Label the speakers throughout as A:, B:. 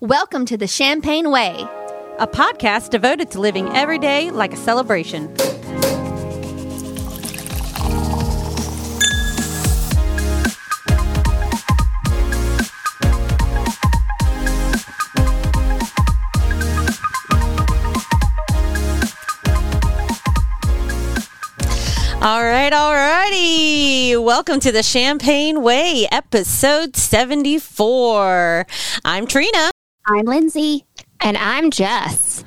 A: Welcome to the Champagne Way.
B: a podcast devoted to living every day like a celebration. All right, all righty. Welcome to the Champagne Way, episode 74. I'm Trina.
A: I'm Lindsay.
C: And I'm Jess.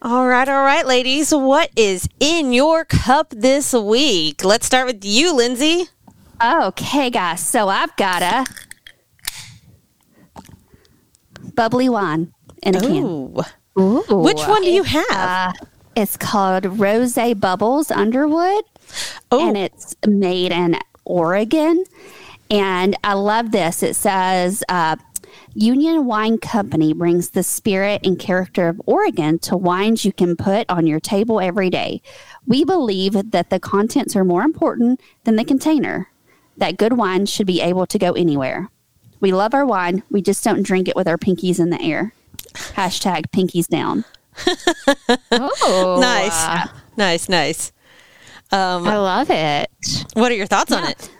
B: All right, all right, ladies. What is in your cup this week? Let's start with you, Lindsay.
A: Okay, guys. So I've got a bubbly wine in a can.
B: Ooh.
C: Ooh.
B: Which one do you have?
A: Uh, it's called Rose Bubbles Underwood,
B: oh,
A: and it's made in Oregon. And I love this. It says uh, Union Wine Company brings the spirit and character of Oregon to wines you can put on your table every day. We believe that the contents are more important than the container, that good wine should be able to go anywhere. We love our wine, we just don't drink it with our pinkies in the air. Hashtag pinkies down.
C: Oh,
B: nice, nice, nice. Um,
C: I love it.
B: what are your thoughts on it?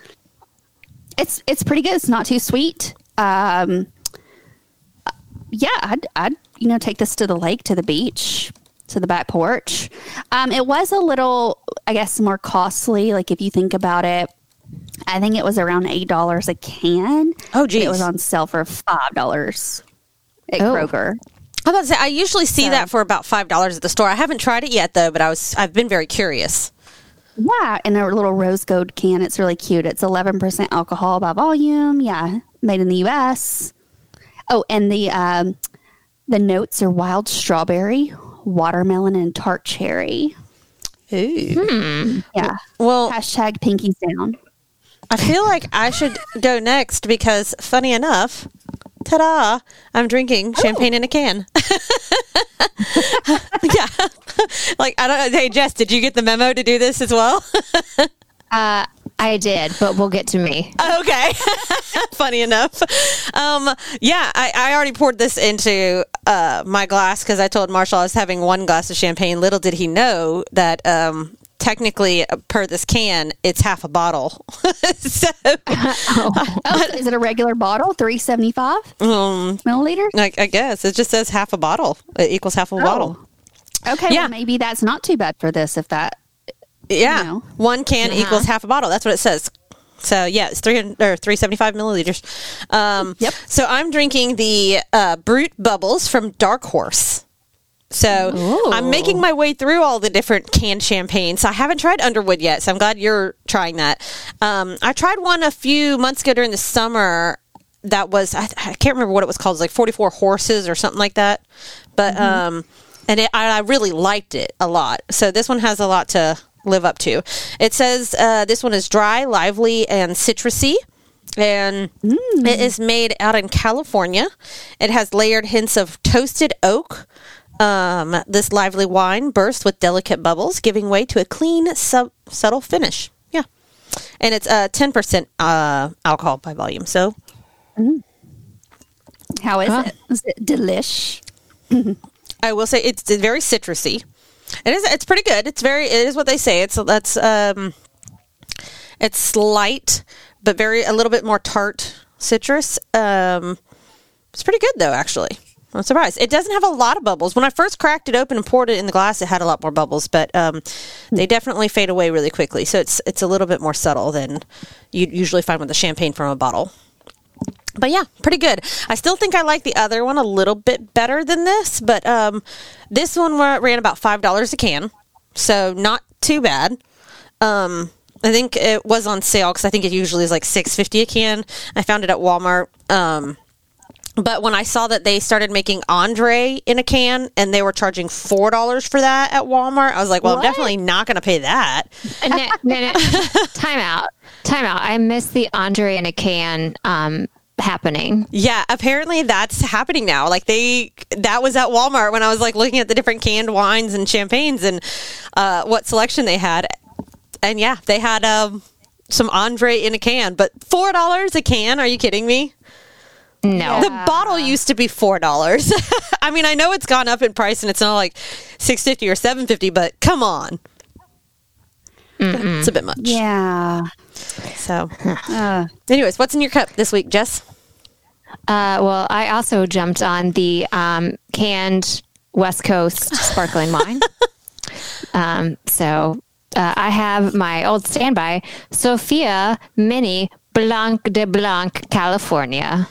A: It's it's pretty good. It's not too sweet. Um, yeah, I'd, I'd you know take this to the lake, to the beach, to the back porch. Um, it was a little, I guess, more costly. Like if you think about it, I think it was around eight dollars a can.
B: Oh,
A: But It was on sale for five dollars at
C: Oh.
A: Kroger.
B: I'm about to say I usually see
A: So-
B: that for about five dollars at the store. I haven't tried it yet though, but I was I've been very curious.
A: Yeah, in a little rose gold can. It's really cute. It's 11% alcohol by volume. Yeah, made in the U.S. Oh, and the um, the notes are wild strawberry, watermelon, and tart cherry.
B: Ooh.
A: Yeah.
B: Well,
A: Hashtag pinkies down.
B: I feel like I should go next because, funny enough, ta-da! I'm drinking champagne in a can. yeah, like I don't. Hey, Jess, did you get the memo to do this as well?
C: Uh, I did, but we'll get to me.
B: okay, funny enough. Um, yeah, I, I already poured this into uh, my glass because I told Marshall I was having one glass of champagne. Little did he know that. Um, Technically, uh, per this can, it's half a bottle. so,
A: Oh, is it a regular bottle? Three seventy five
B: um,
A: milliliters.
B: I, I guess it just says half a bottle. It equals half a bottle.
A: Okay.
B: Yeah.
A: Well, maybe that's not too bad for this. If that.
B: Yeah,
A: know.
B: one can equals half a bottle. That's what it says. So yeah, it's three hundred or three seventy five milliliters. Um,
A: Yep.
B: So I'm drinking the uh, Brut Bubbles from Dark Horse. So
C: Ooh.
B: I'm making my way through all the different canned champagnes. I haven't tried Underwood yet, so I'm glad you're trying that. Um, I tried one a few months ago during the summer. That was I, I can't remember what it was called. It was like 44 horses or something like that. But um, and it, I, I really liked it a lot. So this one has a lot to live up to. It says uh, this one is dry, lively, and citrusy. And it is made out in California. It has layered hints of toasted oak. Um, this lively wine bursts with delicate bubbles, giving way to a clean, sub- subtle finish. Yeah. And it's uh, 10% uh, alcohol by volume. So
A: How is
C: Huh.
A: it? Is it delish?
B: I will say it's very citrusy. It is. It's pretty good. It's very. It is what they say. It's that's um, it's light, but very a little bit more tart citrus. Um, it's pretty good though, actually. I'm surprised. It doesn't have a lot of bubbles. When I first cracked it open and poured it in the glass, it had a lot more bubbles, but um, they definitely fade away really quickly. So it's it's a little bit more subtle than you usually find with the champagne from a bottle. But yeah, pretty good. I still think I like the other one a little bit better than this, but um, this one ran about five dollars a can, so not too bad. Um, I think it was on sale because I think it usually is like six fifty a can. I found it at Walmart. Um, but when I saw that they started making Andre in a can and they were charging four dollars for that at Walmart, I was like, "Well, I'm definitely not going to pay that."
C: No, no, no. time out. Time out. I missed the Andre in a can um, happening.
B: Yeah, apparently that's happening now. Like they, that was at Walmart when I was like looking at the different canned wines and champagnes and uh, what selection they had. And yeah, they had um, some Andre in a can, but four dollars a can. Are you kidding me?
C: No.
B: The bottle used to be four dollars. I mean, I know it's gone up in price and it's not like six fifty or seven fifty, but come on, it's a bit much.
A: Yeah.
B: So,
A: Uh,
B: anyways, what's in your cup this week, Jess?
C: Uh, well, I also jumped on the um, canned West Coast sparkling wine. um, so uh, I have my old standby, Sofia Mini Blanc de Blanc, California.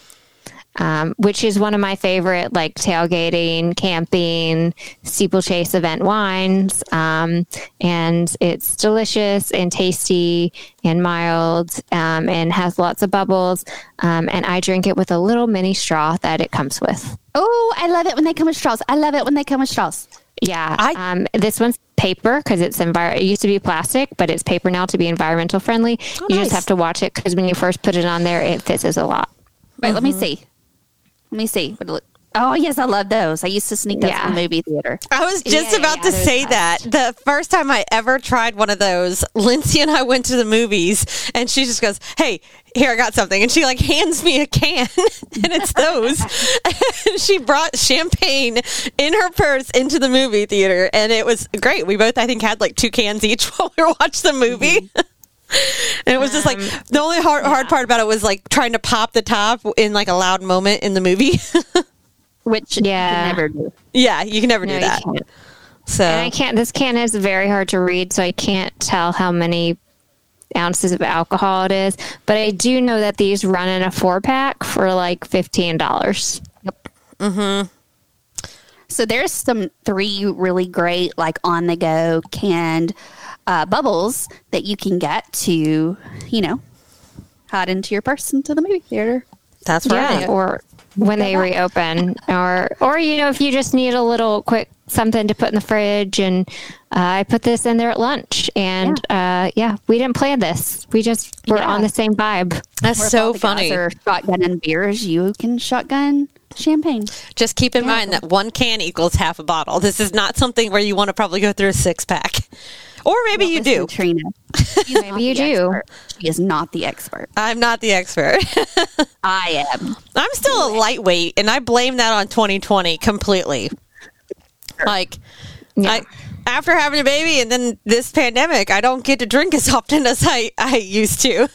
C: Um, which is one of my favorite, like tailgating, camping, steeplechase event wines. Um, and it's delicious and tasty and mild um, and has lots of bubbles. Um, and I drink it with a little mini straw that it comes with.
A: oh, I love it when they come with straws. I love it when they come with straws.
C: Yeah.
B: I-
C: um, this one's paper because it's envir- it used to be plastic, but it's paper now to be environmental friendly. you
B: nice.
C: just have to watch it because when you first put it on there, it fizzes a lot.
A: Wait, let me see. Let me see. What it look- Oh yes, I love those. I used to sneak those
C: Yeah.
A: in the movie theater.
B: I was just
C: Yeah,
B: about
C: yeah,
B: to
C: those
B: say
C: guys.
B: that. The first time I ever tried one of those, Lindsay and I went to the movies and she just goes, Hey, here, I got something. And she like hands me a can and it's those. and she brought champagne in her purse into the movie theater and it was great. We both, I think, had like two cans each while we were watching the movie. Mm-hmm. And it was just like um, the only hard, hard part about it was like trying to pop the top in like a loud moment in the movie.
A: Which
C: Yeah.
A: you can never do.
B: yeah, you can never
C: No,
B: do that.
C: can't.
B: So
C: And I can't. This can is very hard to read, so I can't tell how many ounces of alcohol it is. But I do know that these run in a four pack for like fifteen dollars. Mm-hmm.
A: So there's some three really great like on the go canned uh, bubbles that you can get to, you know, hide into your purse into the movie theater.
B: that's
C: Yeah,
B: right.
C: or when they reopen, or or you know, if you just need a little quick something to put in the fridge, and uh, I put this in there at lunch, and yeah, uh, yeah we didn't plan this. We just were
A: Yeah.
C: on the same vibe.
B: That's
A: Or if
B: so
A: all the guys
B: funny.
A: Are shotgunning beers, you can shotgun champagne.
B: Just keep in mind that one can equals half a bottle. This is not something where you want to probably go through a six pack. Or maybe you do.
A: Trina.
C: Maybe you do.
A: Expert. She is not the expert.
B: I'm not the expert.
A: I am.
B: I'm still a lightweight, and I blame that on 2020 completely. Like,
C: Yeah.
B: I, after having a baby and then this pandemic, I don't get to drink as often as I, I used to.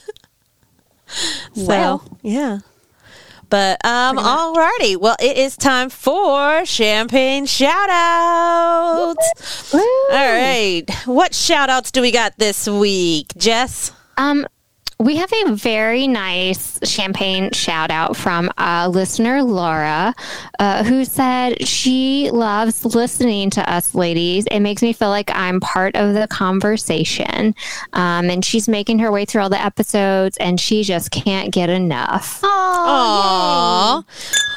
B: so,
A: Well.
B: yeah. But um, alrighty. Well, it is time for champagne shout outs. All right. What shout outs do we got this week, Jess?
C: Um, we have a very nice champagne shout out from a listener, Laura, uh, who said she loves listening to us ladies. It makes me feel like I'm part of the conversation. Um, and she's making her way through all the episodes and she just can't get enough.
B: Aww.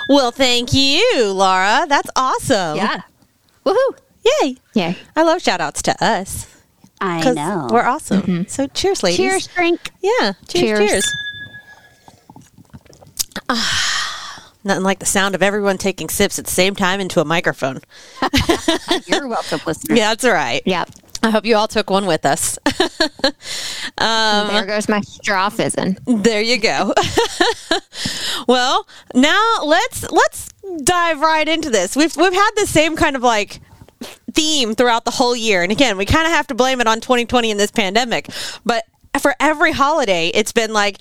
B: Well, thank you, Laura. That's awesome.
A: Yeah. Woohoo.
B: Yay.
C: Yeah.
B: I love shout outs to us.
A: I
B: 'cause
A: know.
B: We're awesome. So cheers, ladies.
A: Cheers, drink.
B: Yeah. Cheers. Cheers.
C: Cheers.
B: Ah, nothing like the sound of everyone taking sips at the same time into a microphone.
A: You're welcome, listener.
B: Yeah, that's all right.
C: Yeah.
B: I hope you all took one with us. Um,
C: there goes my straw fizzing.
B: There you go. well, now let's let's dive right into this. We've we've had the same kind of like theme throughout the whole year. And again, we kind of have to blame it on 2020 and this pandemic. But for every holiday, it's been like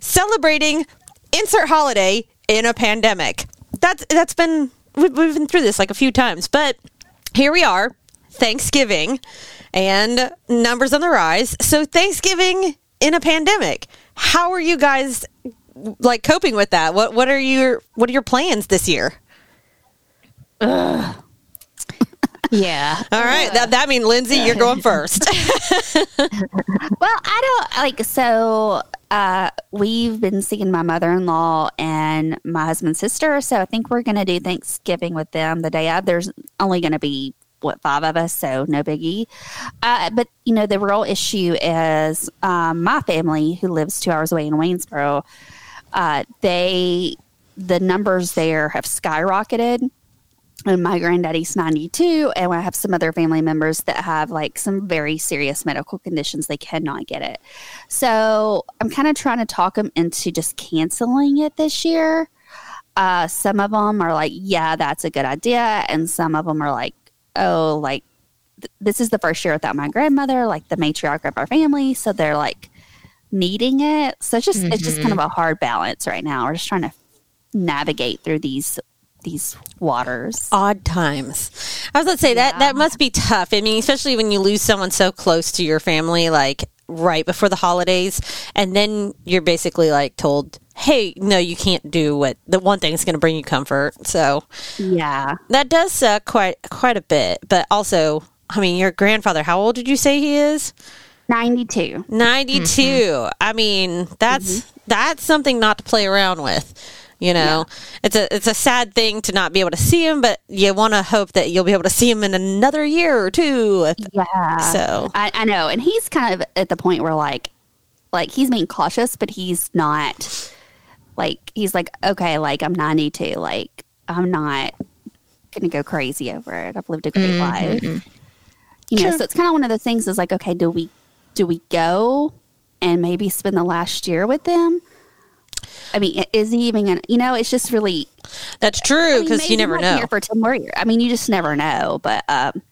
B: celebrating insert holiday in a pandemic. That's that's been we've, we've been through this like a few times, but here we are, Thanksgiving, and numbers on the rise. So Thanksgiving in a pandemic. How are you guys like coping with that? What what are your what are your plans this year?
C: Yeah.
B: All right, that that means Lindsay, you're going first.
A: Well, I don't like so uh we've been seeing my mother-in-law and my husband's sister, so I think we're going to do Thanksgiving with them the day of. There's only going to be what five of us, so no biggie. Uh, but you know, the real issue is um, my family, who lives two hours away in Waynesboro. Uh, they the numbers there have skyrocketed and my granddaddy's 92 and i have some other family members that have like some very serious medical conditions they cannot get it so i'm kind of trying to talk them into just canceling it this year uh, some of them are like, yeah, that's a good idea. And some of them are like, oh, like, th- this is the first year without my grandmother, like the matriarch of our family. So they're like needing it. So it's just, it's just kind of a hard balance right now. We're just trying to navigate through these these waters.
B: odd times. I was going to say that that must be tough. I mean, especially when you lose someone so close to your family, like right before the holidays, and then you're basically like told, "Hey, no, you can't do what the one thing is going to bring you comfort." So
A: Yeah.
B: that does suck quite quite a bit. But also, I mean, your grandfather. How old did you say he is?
A: 92.
B: 92 mm-hmm. i mean that's mm-hmm. that's something not to play around with you know it's a it's a sad thing to not be able to see him but you want to hope that you'll be able to see him in another year or two
A: Yeah.
B: So-
A: I, I know. And he's kind of at the point where like like he's being cautious, but he's not like he's like, okay, like I'm 92, like I'm not gonna go crazy over it. I've lived a great mm-hmm, life. Mm-hmm. You know, so it's kind of one of the things is like, okay, do we do we go and maybe spend the last year with them? I mean, is he even gonna? You know, it's just really
B: that's true
A: I mean,
B: because
A: maybe
B: you never know
A: Here for ten more years. I mean, you just never know. But um,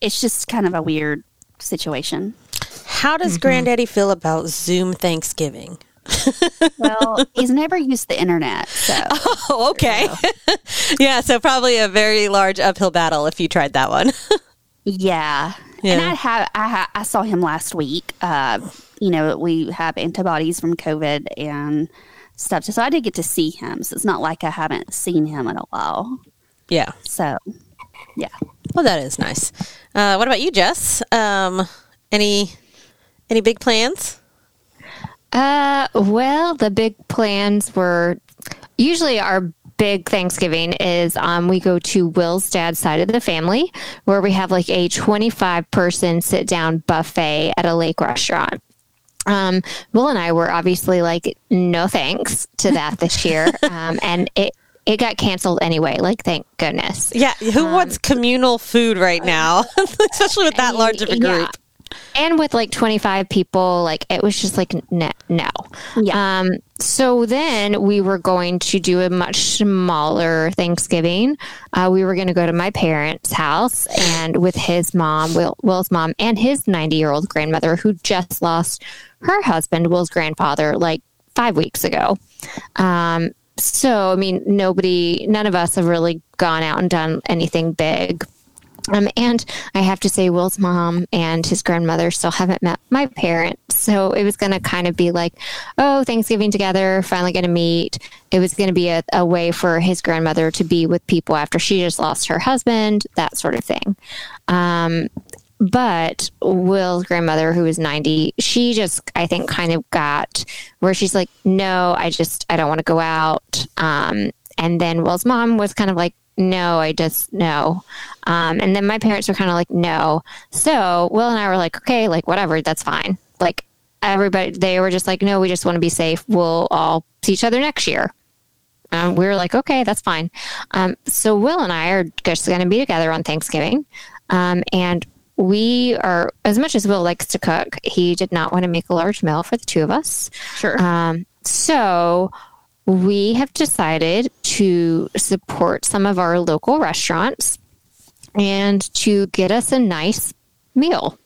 A: it's just kind of a weird situation.
B: how does granddaddy feel about zoom thanksgiving
A: Well, he's never used the internet, so
B: oh okay yeah so probably a very large uphill battle if you tried that one
A: yeah.
B: Yeah.
A: And I have I, ha- I saw him last week. Uh, you know, we have antibodies from COVID and stuff, so I did get to see him. So it's not like I haven't seen him in a while.
B: yeah
A: So, yeah.
B: well that is nice uh, what about you jess um, any any big plans
C: Uh, well, the big plans were usually our big Thanksgiving is um, we go to Will's dad's side of the family where we have like a 25 person sit down buffet at a lake restaurant. Um, Will and I were obviously like, no thanks to that this year. Um, and it, it got canceled anyway. Like, thank goodness.
B: Yeah, who wants communal food right now, especially with that large of a
C: Yeah. And with like 25 people like it was just like no, no.
A: Yeah.
C: um so then we were going to do a much smaller thanksgiving uh, we were going to go to my parents house and with his mom Will, will's mom and his 90 year old grandmother who just lost her husband will's grandfather like five weeks ago um so i mean nobody none of us have really gone out and done anything big um, and I have to say, Will's mom and his grandmother still haven't met my parents. So it was going to kind of be like, oh, Thanksgiving together, finally going to meet. It was going to be a, a way for his grandmother to be with people after she just lost her husband, that sort of thing. Um, but Will's grandmother, who was 90, she just, I think, kind of got where she's like, no, I just, I don't want to go out. Um, and then Will's mom was kind of like, no, I just, no. Um, and then my parents were kind of like, no. So Will and I were like, okay, like, whatever, that's fine. Like, everybody, they were just like, no, we just want to be safe. We'll all see each other next year. Um, we were like, okay, that's fine. Um, so Will and I are just going to be together on Thanksgiving. Um, and we are, as much as Will likes to cook, he did not want to make a large meal for the two of us.
A: Sure.
C: Um, so we have decided to support some of our local restaurants and to get us a nice meal.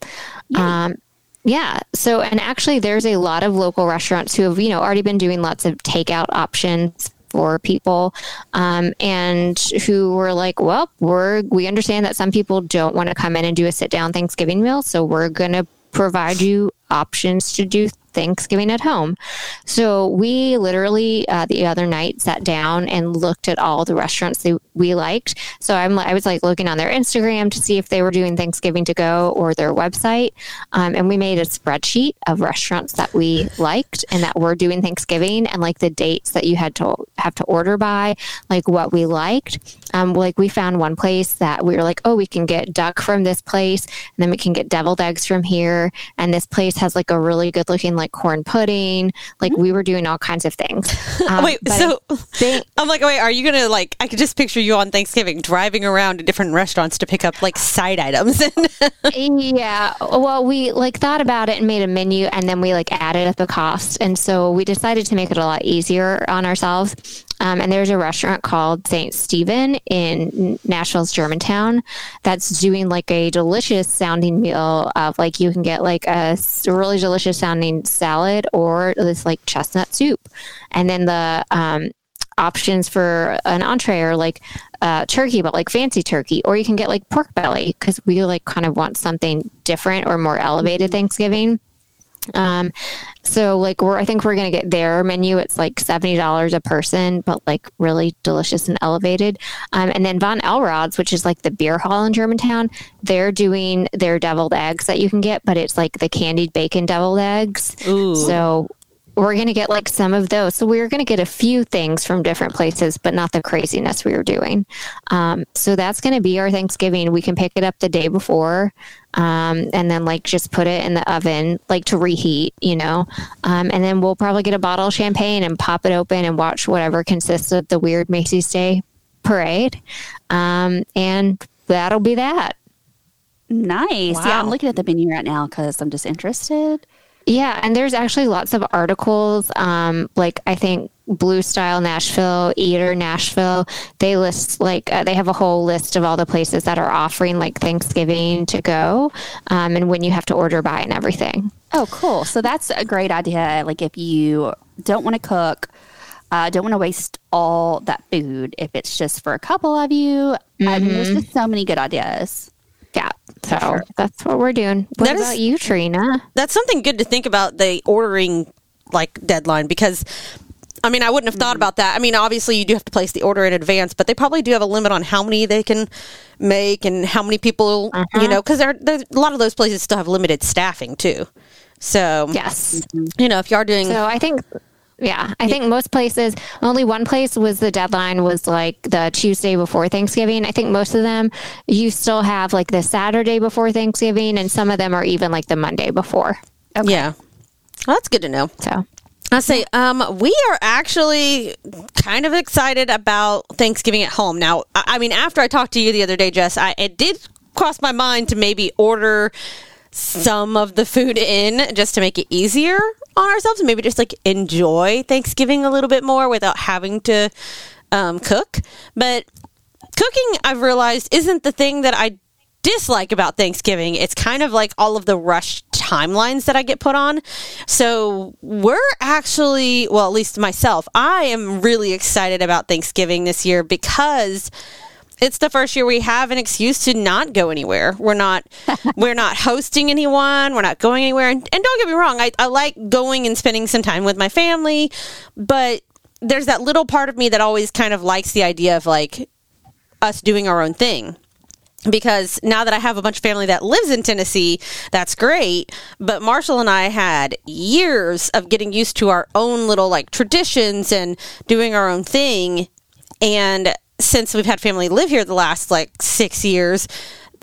C: Um, yeah. So, and actually, there's a lot of local restaurants who have, you know, already been doing lots of takeout options for people um, and who were like, well, we're, we understand that some people don't want to come in and do a sit down Thanksgiving meal. So we're going to provide you options to do Thanksgiving at home. So we literally uh, the other night sat down and looked at all the restaurants that we liked. So I'm I was like looking on their Instagram to see if they were doing Thanksgiving to go or their website, um, and we made a spreadsheet of restaurants that we liked and that were doing Thanksgiving and like the dates that you had to have to order by, like what we liked. Um, like we found one place that we were like, oh, we can get duck from this place, and then we can get deviled eggs from here, and this place has like a really good looking like corn pudding. Like we were doing all kinds of things. Um,
B: Wait, so
C: think-
B: I'm like, wait, are you gonna like? I could just picture you on Thanksgiving driving around to different restaurants to pick up like side items.
C: yeah. Well, we like thought about it and made a menu and then we like added up the cost. And so we decided to make it a lot easier on ourselves. Um, and there's a restaurant called St. Stephen in Nashville's Germantown that's doing like a delicious sounding meal of like you can get like a really delicious sounding salad or this like chestnut soup. And then the um, options for an entree are like uh, turkey, but like fancy turkey, or you can get like pork belly because we like kind of want something different or more elevated Thanksgiving. Um, so like we're I think we're gonna get their menu. It's like seventy dollars a person, but like really delicious and elevated. Um, and then Von Elrod's, which is like the beer hall in Germantown, they're doing their deviled eggs that you can get, but it's like the candied bacon deviled eggs.
B: Ooh.
C: So we're going to get like some of those. So we are going to get a few things from different places, but not the craziness we were doing. Um, so that's going to be our Thanksgiving. We can pick it up the day before um, and then like just put it in the oven, like to reheat, you know. Um, and then we'll probably get a bottle of champagne and pop it open and watch whatever consists of the weird Macy's Day parade. Um, and that'll be that.
A: Nice.
B: Wow.
A: Yeah, I'm looking at the menu right now because I'm just interested.
C: Yeah, and there's actually lots of articles. Um, like I think Blue Style Nashville, Eater Nashville. They list like uh, they have a whole list of all the places that are offering like Thanksgiving to go, um, and when you have to order by and everything.
A: Oh, cool. So that's a great idea. Like if you don't want to cook, uh, don't want to waste all that food. If it's just for a couple of you, I mean, there's just so many good ideas.
C: Yeah, so
A: sure.
C: that's what we're doing. What
B: That is-
C: about you, Trina?
B: That's something good to think about the ordering like deadline because I mean, I wouldn't have thought mm-hmm. about that. I mean, obviously you do have to place the order in advance, but they probably do have a limit on how many they can make and how many people, you uh-huh. know, because there, there's a lot of those places still have limited staffing too. So,
C: Yes. Mm-hmm.
B: you know, if you are doing
C: So I think, yeah, I think most places, only one place was the deadline was like the Tuesday before Thanksgiving. I think most of them, you still have like the Saturday before Thanksgiving, and some of them are even like the Monday before.
B: yeah, well, that's good to know.
C: So,
B: I say, um, we are actually kind of excited about Thanksgiving at home. Now, I, I mean, after I talked to you the other day, Jess, I, it did cross my mind to maybe order some of the food in just to make it easier on ourselves maybe just like enjoy Thanksgiving a little bit more without having to um, cook. But cooking, I've realized, isn't the thing that I dislike about Thanksgiving. It's kind of like all of the rush timelines that I get put on. So we're actually, well, at least myself, I am really excited about Thanksgiving this year because it's the first year we have an excuse to not go anywhere. We're not we're not hosting anyone. We're not going anywhere. And, and don't get me wrong, I, I like going and spending some time with my family, but there's that little part of me that always kind of likes the idea of like us doing our own thing because now that I have a bunch of family that lives in Tennessee, that's great. But Marshall and I had years of getting used to our own little like traditions and doing our own thing. And since we've had family live here the last like six years,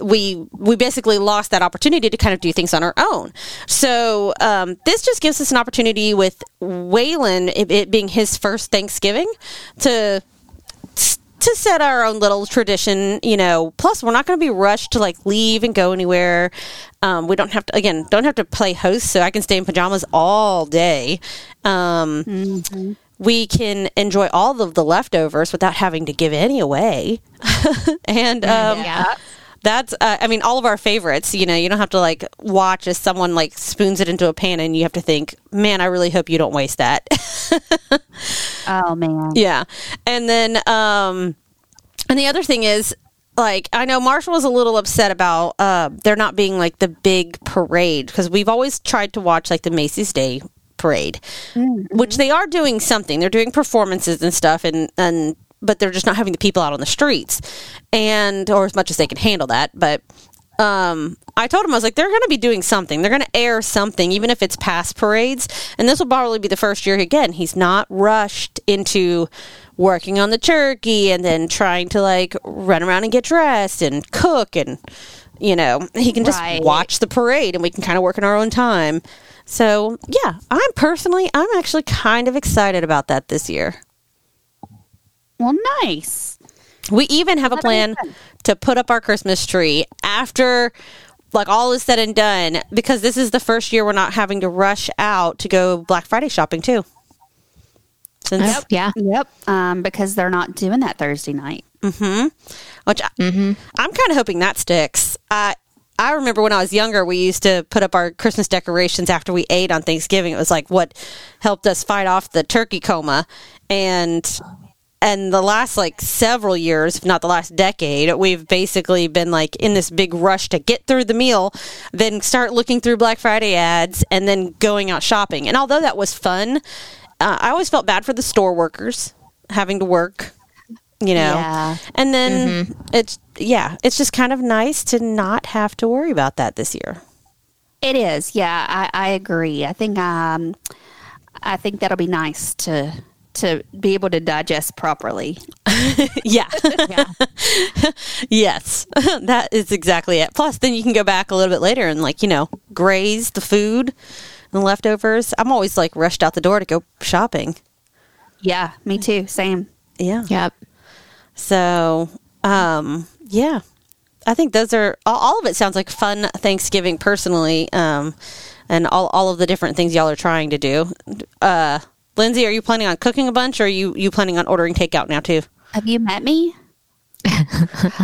B: we we basically lost that opportunity to kind of do things on our own. So um, this just gives us an opportunity with Waylon, it, it being his first Thanksgiving, to to set our own little tradition, you know. Plus, we're not going to be rushed to like leave and go anywhere. Um, we don't have to again, don't have to play host, so I can stay in pajamas all day. Um, We can enjoy all of the leftovers without having to give any away, and um,
C: yeah.
B: That's uh, I mean all of our favorites. You know, you don't have to like watch as someone like spoons it into a pan, and you have to think, man, I really hope you don't waste that.
A: Oh man.
B: Yeah. And then um and the other thing is like I know Marshall was a little upset about uh there not being like the big parade because we've always tried to watch like the Macy's Day parade, which they are doing something. They're doing performances and stuff and and but they're just not having the people out on the streets and or as much as they can handle that, but um, I told him I was like, they're going to be doing something. They're going to air something, even if it's past parades. And this will probably be the first year again. He's not rushed into working on the turkey and then trying to like run around and get dressed and cook and you know he can just
A: Right.
B: watch the parade and we can kind of work in our own time. So yeah, I'm personally I'm actually kind of excited about that this year.
A: Well, nice.
B: We even have a plan to put up our Christmas tree after like all is said and done because this is the first year we're not having to rush out to go Black Friday shopping too. Since,
C: Yep. Yeah.
A: Yep. Um, because they're not doing that Thursday night. Mhm.
B: Which I, I'm kind of hoping that sticks. I I remember when I was younger, we used to put up our Christmas decorations after we ate on Thanksgiving. It was like what helped us fight off the turkey coma, and and the last like several years, if not the last decade, we've basically been like in this big rush to get through the meal, then start looking through Black Friday ads, and then going out shopping. And although that was fun, uh, I always felt bad for the store workers having to work you know
A: Yeah.
B: and then it's yeah it's just kind of nice to not have to worry about that this year
A: It is. Yeah, I, I agree. I think um, I think that'll be nice to to be able to digest properly.
B: yeah yes that is exactly it plus then you can go back a little bit later and like you know graze the food and leftovers i'm always like rushed out the door to go shopping
A: Yeah, me too. Same.
B: yeah
C: Yep.
B: So, um, yeah, I think those are all, all of it sounds like fun Thanksgiving personally, um, and all, all of the different things y'all are trying to do. Uh, Lindsay, are you planning on cooking a bunch or are you, you planning on ordering takeout now too?
A: Have you met me?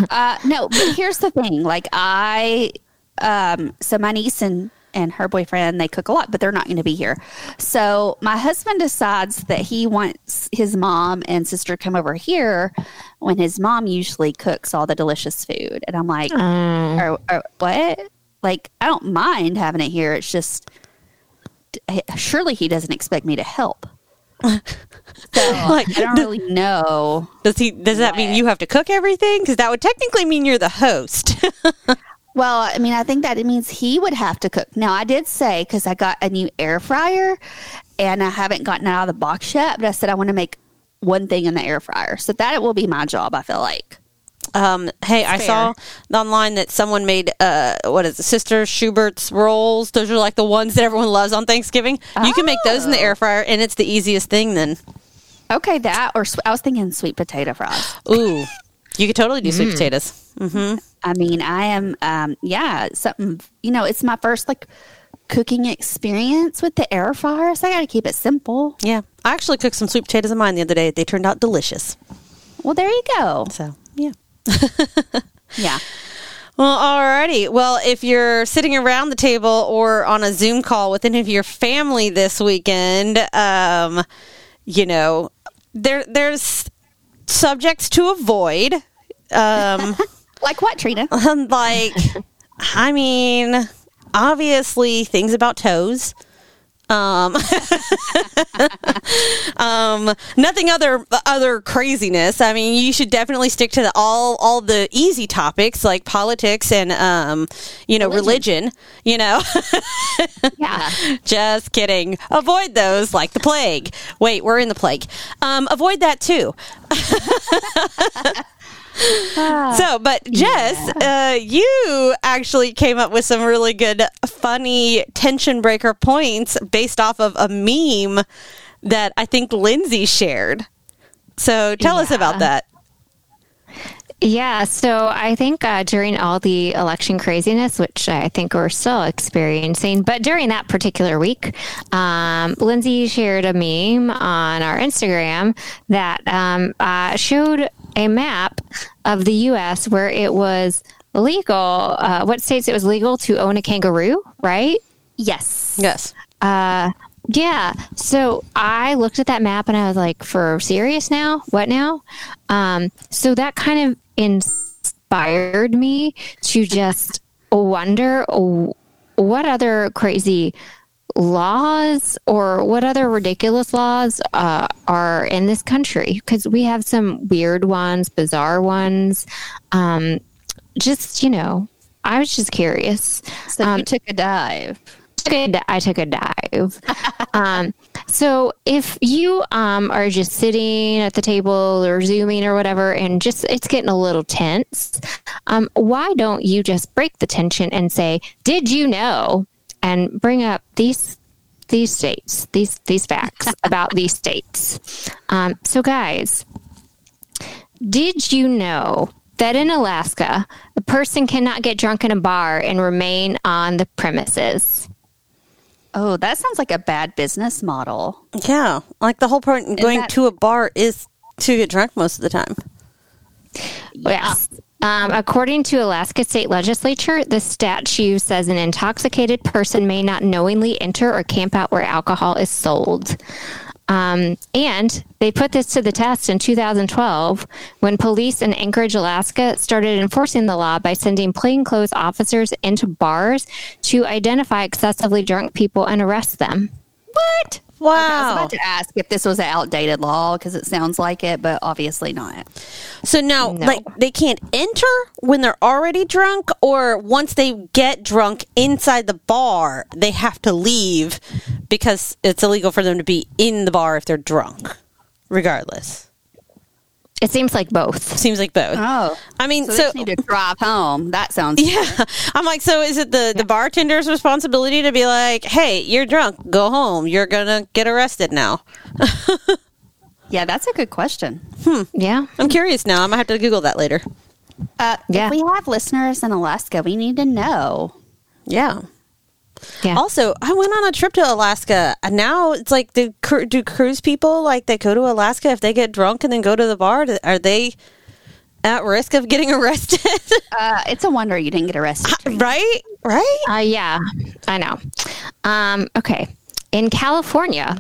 A: uh, no, but here's the thing. Like I, um, so my niece and and her boyfriend they cook a lot, but they're not going to be here. So my husband decides that he wants his mom and sister to come over here when his mom usually cooks all the delicious food, and I'm like, or, or what? Like I don't mind having it here. It's just surely he doesn't expect me to help. So
B: Like,
A: I don't really know.
B: Does he, does that mean you have to cook everything? Cause that would technically mean you're the host.
A: Well, I mean, I think that it means he would have to cook. Now, I did say because I got a new air fryer and I haven't gotten it out of the box yet, but I said I want to make one thing in the air fryer. So that it will be my job, I feel like.
B: Um, hey, I
A: fair.
B: saw online that someone made uh, what is it, Sister Schubert's rolls. Those are like the ones that everyone loves on Thanksgiving. You can make those in the air fryer, and it's the easiest thing. Then,
A: Okay, that or sw- I was thinking sweet potato fries.
B: ooh, you could totally do sweet potatoes. Mm-hmm.
A: I mean, I am, um, yeah, something, you know, it's my first like cooking experience with the air fryer. So I got to keep it simple.
B: Yeah, I actually cooked some sweet potatoes of mine the other day. They turned out delicious.
A: Well, there you go.
B: So, yeah. Well, alrighty. Well, if you're sitting around the table or on a Zoom call with any of your family this weekend, um, you know, there there's subjects to avoid. Um,
A: Like what, Trina?
B: like, I mean, obviously things about toes. Um, um, nothing other other craziness. I mean, you should definitely stick to the, all all the easy topics like politics and um, you know, religion. you know,
A: Yeah.
B: just kidding. Avoid those like the plague. Wait, we're in the plague. Um, avoid that too. So, but Jess, uh, you actually came up with some really good, funny tension breaker points based off of a meme that I think Lindsay shared. So, tell us about that.
C: Yeah, so I think uh, during all the election craziness, which I think we're still experiencing, but during that particular week, um, Lindsay shared a meme on our Instagram that um, uh, showed a map of the U.S. where it was legal, uh, what states it was legal to own a kangaroo, right?
A: Yes.
B: Yes.
C: Yeah. So I looked at that map and I was like, for serious now? What now? Um, so that kind of inspired me to just wonder oh, what other crazy laws or what other ridiculous laws uh, are in this country because we have some weird ones, bizarre ones. Um, just, you know, I was just curious
A: So you took a dive.
C: took a I took a dive. um, so if you um, are just sitting at the table or zooming or whatever, and just it's getting a little tense, um, why don't you just break the tension and say, "Did you know?" And bring up these these states, these these facts about these states. Um, so, guys, did you know that in Alaska, a person cannot get drunk in a bar and remain on the premises?
A: Oh, that sounds like a bad business model.
B: Yeah, like the whole point in going
A: that-
B: to a bar is to get drunk most of the time.
C: Yes. Um, according to Alaska State Legislature, the statute says an intoxicated person may not knowingly enter or camp out where alcohol is sold. Um, and they put this to the test in 2012 when police in Anchorage, Alaska started enforcing the law by sending plainclothes officers into bars to identify excessively drunk people and arrest them.
A: What? Wow! I was
B: Wow.
A: about to ask if this was an outdated law because it sounds like it, but obviously not.
B: So now,
C: No.
B: like, they can't enter when they're already drunk, or once they get drunk inside the bar, they have to leave because it's illegal for them to be in the bar if they're drunk, regardless.
C: It seems like both.
B: Seems like both.
A: Oh,
B: I mean,
A: so,
B: so,
A: need to drive home. That sounds
B: yeah, I'm like, so is it the the bartender's responsibility to be like, hey, you're drunk, go home, you're gonna get arrested now?
A: Yeah, that's a good question.
C: Yeah.
B: I'm curious now. I'm gonna have to Google that later.
A: Uh,
C: Yeah.
A: If we have listeners in Alaska, we need to know.
B: Yeah.
C: Yeah.
B: Also, I went on a trip to Alaska, and now it's like, do, do cruise people like they go to Alaska if they get drunk and then go to the bar? Are they at risk of getting arrested?
A: Uh, it's a wonder you didn't get arrested. Trina.
B: right? Right?
C: Uh, yeah, I know. Um, okay. In California,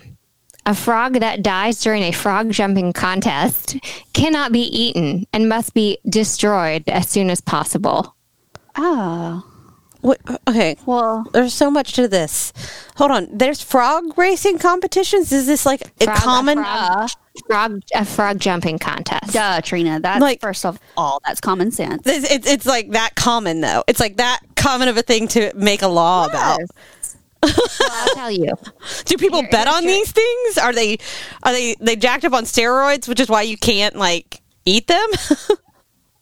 C: a frog that dies during a frog jumping contest cannot be eaten and must be destroyed as soon as possible.
A: Oh,
B: What, okay.
A: well,
B: There's so much to this. Hold on. There's frog racing competitions. Is this like a
C: Frog-
B: common?
C: frog, frog, a frog jumping contest.
A: duh, Trina. That's
B: Like-
A: first of all, that's common sense.
B: It's, it's, it's like that common though. It's like that common of a thing to make a law about.
C: I'll tell you.
B: Do people
C: Here-
B: bet
C: here's
B: on
C: your-
B: these things? Are they are they they jacked up on steroids, which is why you can't like eat them?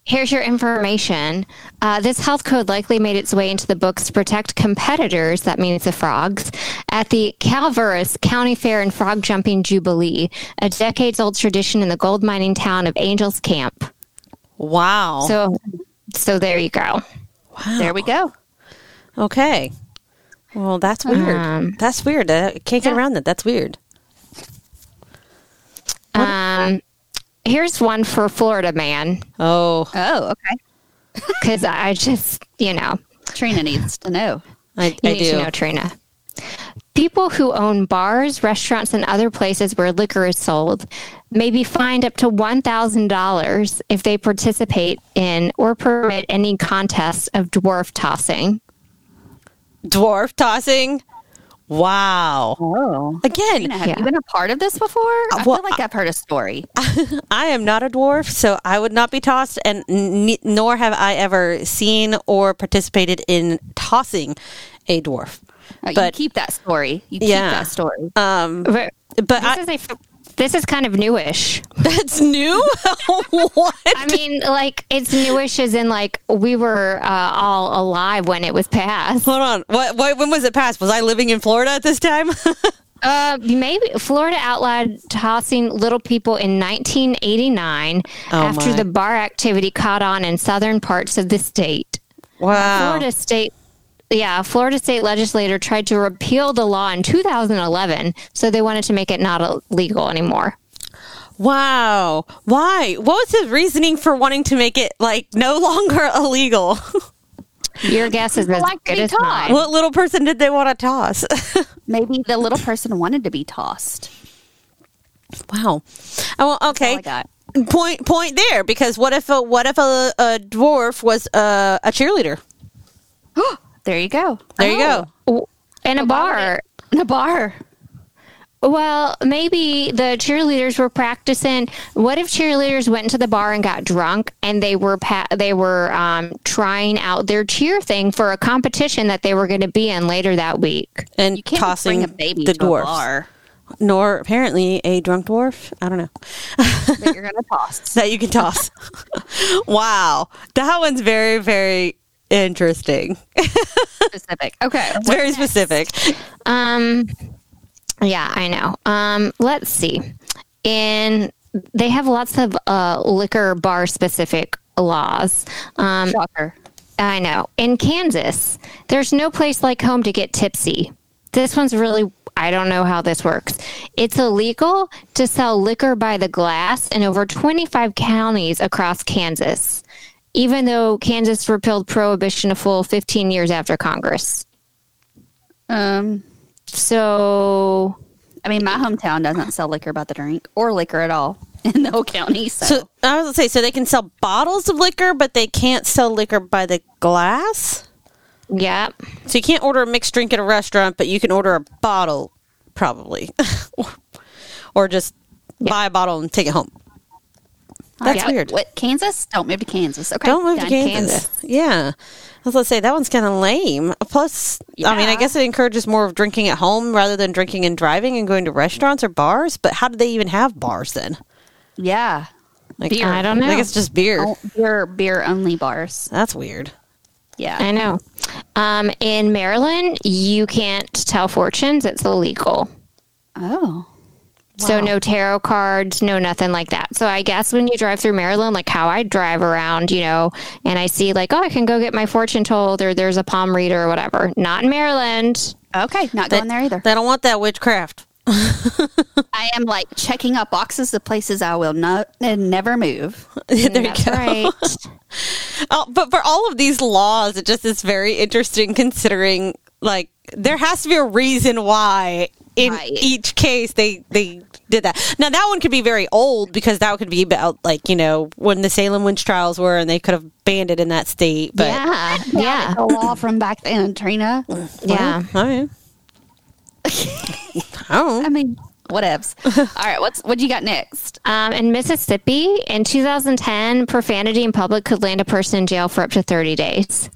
C: Here's your information. Uh, this health code likely made its way into the books to protect competitors, that means the frogs, at the Calaveras County Fair and Frog Jumping Jubilee, a decades old tradition in the gold mining town of Angels Camp.
B: wow.
C: So, so there you go.
B: wow.
A: There we go.
B: Okay. Well, that's weird.
C: Um,
B: that's weird. I can't get
A: yeah.
B: around that. That's weird.
C: Um, here's one for Florida man,
B: Oh,
A: Oh, okay.
C: because I just, you know,
A: Trina needs to know.
B: I,
C: You
B: I
C: need
B: do.
C: to know, Trina. People who own bars, restaurants, and other places where liquor is sold may be fined up to $1,000 if they participate in or permit any contest of dwarf tossing.
B: Dwarf tossing. Wow.
A: Oh.
B: Again,
A: Trina, have
C: Yeah.
A: you been a part of this before? I
B: well,
A: feel like I've heard a story.
B: I am not a dwarf, so I would not be tossed, and n- nor have I ever seen or participated in tossing a dwarf.
A: Uh, you
B: But-
A: keep that story. You keep that story.
B: Um,
C: But
B: but
C: this
B: I,
C: is a f- this is kind of newish.
B: that's new. what?
C: I mean, like it's newish as in like we were uh, all alive when it was passed.
B: Hold on. What, what? When was it passed? Was I living in Florida at this time?
C: Uh, maybe Florida outlawed tossing little people in 1989
B: Oh,
C: after
B: my.
C: the bar activity caught on in southern parts of the state.
B: wow.
C: Florida state, yeah, Florida state legislator tried to repeal the law in 2011, so they wanted to make it not illegal anymore.
B: Wow. Why? What was his reasoning for wanting to make it like no longer illegal?
C: Your guess is as
A: like to
C: good
A: be
C: as
A: taught.
C: mine.
B: what little person did they want to toss?
A: Maybe the little person wanted to be tossed.
B: wow. Oh, well, okay.
A: all
B: Point point there because what if a what if a, a dwarf was a, a cheerleader?
A: There you go.
B: There you go.
C: Oh, In a
A: why would
C: bar.
A: In a bar.
C: Well, maybe the cheerleaders were practicing. What if cheerleaders went into the bar and got drunk, and they were pa- they were um, trying out their cheer thing for a competition that they were going to be in later that week?
B: And
A: You can't
B: tossing
A: bring a baby
B: the
A: to
B: dwarfs.
A: a bar
B: Nor apparently a drunk dwarf. I don't know.
A: that you're going to toss.
B: that you can toss. wow. That one's very, very interesting.
A: Specific. Okay.
B: It's very specific.
C: Um, yeah, I know. Um, let's see. In they have lots of uh, liquor bar specific laws. Um,
A: Shocker.
C: I know. In Kansas, there's no place like home to get tipsy. this one's really I don't know how this works. It's illegal to sell liquor by the glass in over 25 counties across Kansas, even though Kansas repealed prohibition a full 15 years after Congress.
A: Um,
C: So,
A: I mean, my hometown doesn't sell liquor by the drink or liquor at all in the whole county. So,
B: So I was gonna say, so they can sell bottles of liquor, but they can't sell liquor by the glass.
C: yeah.
B: So you can't order a mixed drink at a restaurant, but you can order a bottle, probably, or just buy a bottle and take it home. That's
A: Yeah,
B: weird.
A: What Kansas? Don't move to Kansas. Okay,
B: Don't move to
A: done.
B: Kansas. Yeah. I was going to say, that one's kind of lame. Plus, I mean, I guess it encourages more of drinking at home rather than drinking and driving and going to restaurants or bars. But how do they even have bars then?
A: Yeah,
B: Like,
A: Beer.
C: I don't know.
B: I guess just beer.
A: Oh, beer beer only bars.
B: That's weird.
A: Yeah,
C: I know. Um, in Maryland, you can't tell fortunes. It's illegal.
A: oh,
C: So no tarot cards, no nothing like that. So I guess when you drive through Maryland, like how I drive around, you know, and I see like, oh, I can go get my fortune told or there's a palm reader or whatever. Not in Maryland.
A: okay, not
B: They,
A: going there either.
B: They don't want that witchcraft.
A: I am like checking up boxes of places I will not and never move.
B: there
C: That's
B: you go.
C: right.
B: Oh, but for all of these laws, it just is very interesting considering like there has to be a reason why in
A: Right.
B: each case they they did that. Now that one could be very old because that could be about like you know when the Salem witch trials were and they could have banned it in that state. But
C: yeah. Yeah.
A: The law from back then, Trina.
C: Yeah.
B: I mean, oh,
A: I mean, whatevs. All right, what's what you got next?
C: Um, in Mississippi, in 2010, profanity in public could land a person in jail for up to 30 days.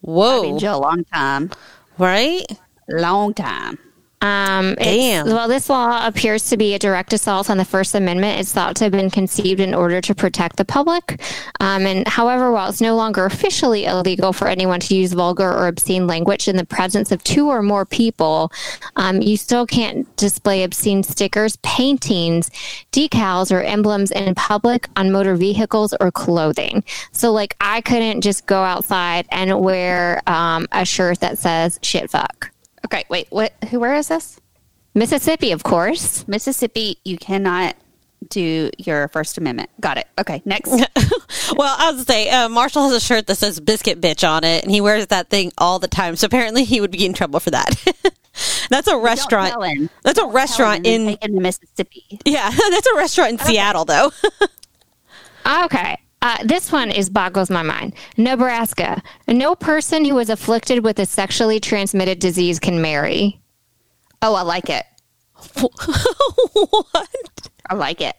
B: whoa,
A: I've been in jail a long time,
B: right?
A: long time.
C: Um,
B: Damn.
C: While this law appears to be a direct assault on the First Amendment, it's thought to have been conceived in order to protect the public. Um, and however, while it's no longer officially illegal for anyone to use vulgar or obscene language in the presence of two or more people, um, you still can't display obscene stickers, paintings, decals, or emblems in public on motor vehicles or clothing. So, like, I couldn't just go outside and wear um, a shirt that says shit fuck.
A: Okay, wait, what? Who? Where is this?
C: Mississippi, of course.
A: Mississippi. You cannot do your First Amendment. Got it. Okay, next.
B: Well, I was to say, uh, Marshall has a shirt that says "biscuit bitch" on it, and he wears that thing all the time. So apparently, he would be in trouble for that. that's a restaurant. That's a restaurant in
A: taken Mississippi.
B: yeah. That's a restaurant in Seattle, though.
C: Okay. Uh, this one is boggles my mind. Nebraska. No person who is afflicted with a sexually transmitted disease can marry.
A: Oh, I like it.
B: what?
A: I like it.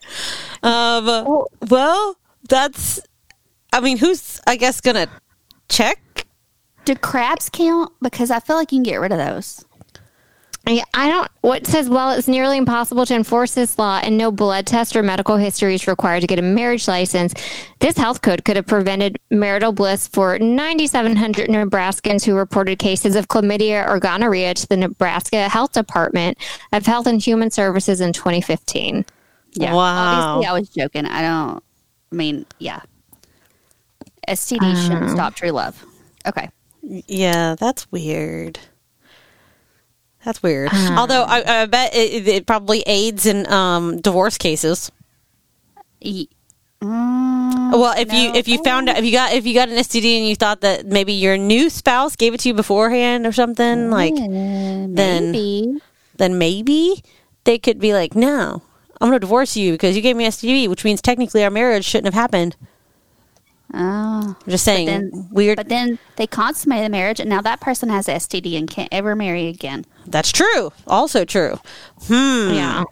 B: Um. Well, that's. I mean, who's I guess gonna check?
A: Do crabs count? Because I feel like you can get rid of those.
C: I, don't. What says, well, it's nearly impossible to enforce this law and no blood test or medical history is required to get a marriage license. This health code could have prevented marital bliss for 9,700 Nebraskans who reported cases of chlamydia or gonorrhea to the Nebraska Health Department of Health and Human Services in 2015.
A: Yeah.
B: Wow.
A: Obviously, I was joking. I don't. I mean, yeah. STD shouldn't um, stop true love. Okay.
B: Yeah, that's weird. That's weird. Although I, I bet it, it probably aids in um, divorce cases.
A: E- Mm,
B: Well, if you if you found out if you got if you got an STD and you thought that maybe your new spouse gave it to you beforehand or something like then
A: maybe.
B: then maybe they could be like, no, I'm going to divorce you because you gave me STD, which means technically our marriage shouldn't have happened.
A: Oh.
B: I'm just saying,
A: Then,
B: weird.
A: But then they consummate the marriage, and now that person has STD and can't ever marry again.
B: That's true. Also true. Hmm.
C: Yeah.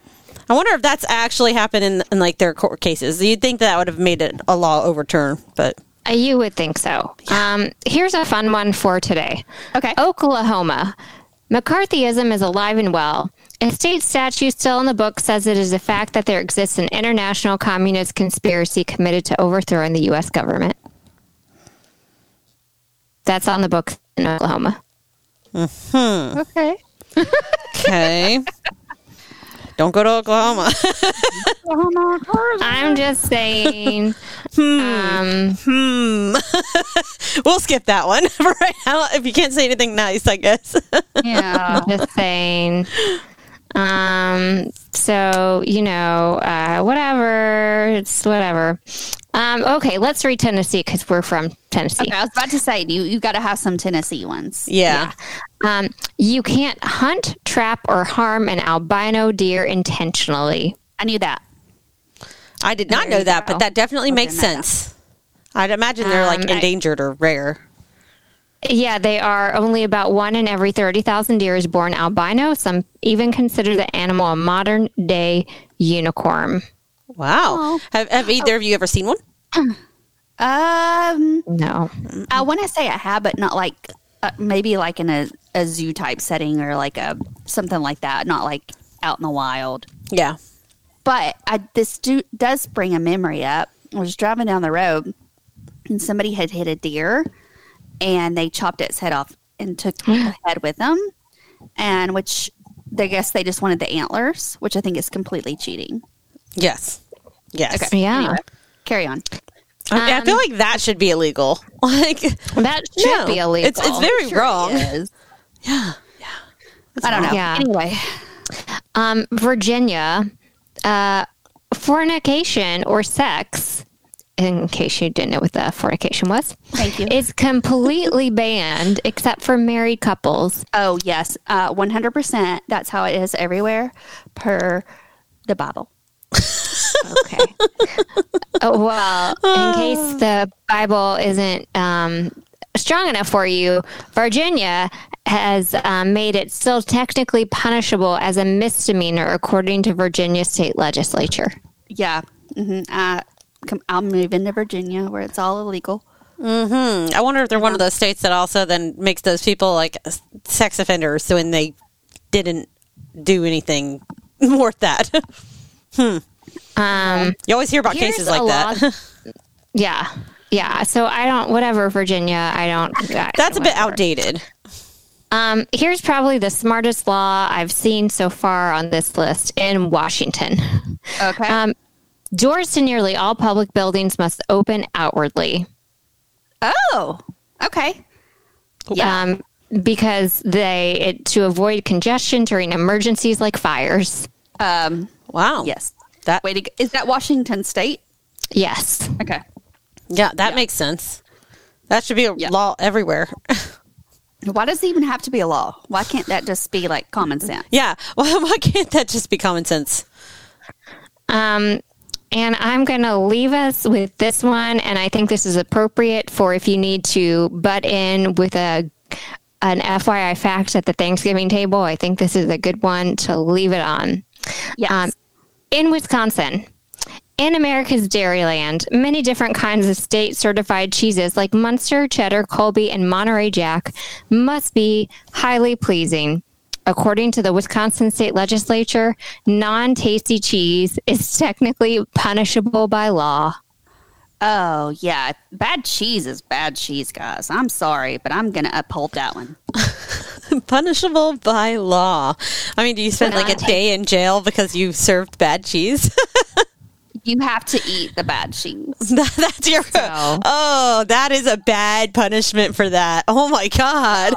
B: I wonder if that's actually happened in, in like their court cases. You'd think that would have made it a law overturn, but
C: Uh, You would think so. Um, here's a fun one for today.
A: Okay.
C: Oklahoma. McCarthyism is alive and well. A state statute still in the book says it is a fact that there exists an international communist conspiracy committed to overthrowing the U.S. government. That's on the book in Oklahoma.
A: Hmm Okay.
B: Okay. Don't go to Oklahoma.
C: I'm just saying. um,
B: hmm. we'll skip that one for right now. If you can't say anything nice, I guess.
A: Yeah.
C: Just saying. Um, so, you know, uh, whatever. It's whatever. Um, okay, let's read Tennessee because we're from Tennessee.
A: Okay, I was about to say you you got to have some Tennessee ones.
B: yeah.
C: Um, you can't hunt, trap, or harm an albino deer intentionally.
A: I knew that.
B: I did not
A: There
B: know that,
A: go.
B: but that definitely
A: I
B: makes
A: didn't that.
B: sense. I'd imagine they're like
C: Um, I-
B: endangered or rare.
C: Yeah, they are only about one in every 30,000 deer is born albino. Some even consider the animal a modern day unicorn.
B: Wow.
A: Oh.
B: Have, have either of you ever seen one?
A: Um,
C: No.
A: I want to say I have, but not like uh, maybe like in a, a zoo type setting or like a something like that, not like out in the wild.
B: Yeah.
A: But I, this do, does bring a memory up. I was driving down the road and somebody had hit a deer and they chopped its head off and took the head with them. And which I guess they just wanted the antlers, which I think is completely cheating.
B: Yes. Yes.
A: Okay.
C: Yeah.
A: Anyway, carry on.
B: I, I feel like that should be illegal. Like,
C: That should
B: no,
C: be illegal.
B: It's, it's very
A: Sure
B: wrong.
A: it is.
B: Yeah.
A: I don't know.
C: Yeah.
A: Anyway,
C: Um, Virginia, uh, fornication or sex, in case you didn't know what the fornication was,
A: thank you.
C: It's completely banned except for married couples.
A: Oh yes, uh, one hundred percent. That's how it is everywhere, per the Bible.
C: Okay. Oh, well, in case the Bible isn't um, strong enough for you, Virginia has um, made it still technically punishable as a misdemeanor according to Virginia state legislature.
A: Yeah, hmm I, come, I'll move into Virginia where it's all illegal.
B: Hmm. I wonder if they're one of those states that also then makes those people like sex offenders when they didn't do anything worth that.
C: Um,
B: you always hear about cases like that.
C: law- yeah. Yeah. So I don't, whatever, Virginia, I don't. I-
B: That's a bit
C: whatever.
B: outdated.
C: Um, here's probably the smartest law I've seen so far on this list in Washington.
A: Okay.
C: Um, doors to nearly all public buildings must open outwardly.
A: oh, okay. Yeah.
C: Um, because they it, to avoid congestion during emergencies like fires.
A: Um,
B: Wow.
A: yes.
B: That
A: way to g- is that Washington State?
C: Yes.
A: Okay.
B: yeah, that makes sense. That should be a
A: Yeah.
B: law everywhere.
A: Why does it even have to be a law? Why can't that just be like common sense?
B: yeah. Why, why can't that just be common sense?
C: Um, and I'm going to leave us with this one, and I think this is appropriate for if you need to butt in with a an FYI fact at the Thanksgiving table. I think this is a good one to leave it on.
A: Yes.
C: Um, in Wisconsin, in America's Dairyland, many different kinds of state certified cheeses like Munster, Cheddar, Colby, and Monterey Jack must be highly pleasing. According to the Wisconsin state legislature, non tasty cheese is technically punishable by law.
A: oh, yeah. Bad cheese is bad cheese, guys. I'm sorry, but I'm going to uphold that one.
B: Punishable by law. I mean, do you spend like a day in jail because you served bad cheese?
A: You have to eat the bad cheese.
B: That's your. Oh, that is a bad punishment for that. Oh my god.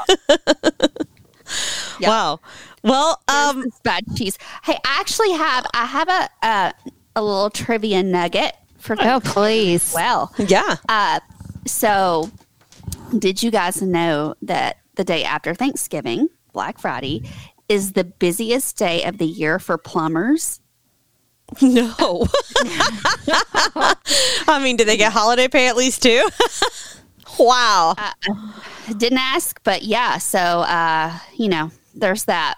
B: Wow. Well, um,
A: bad cheese. Hey, I actually have I have a a, a little trivia nugget for
C: Oh, please.
A: well.
B: yeah.
A: Uh, so, did you guys know that the day after Thanksgiving, Black Friday, is the busiest day of the year for plumbers?
B: No. I mean, do they get holiday pay at least too? wow.
A: Didn't ask, but yeah. So, uh, you know, there's that.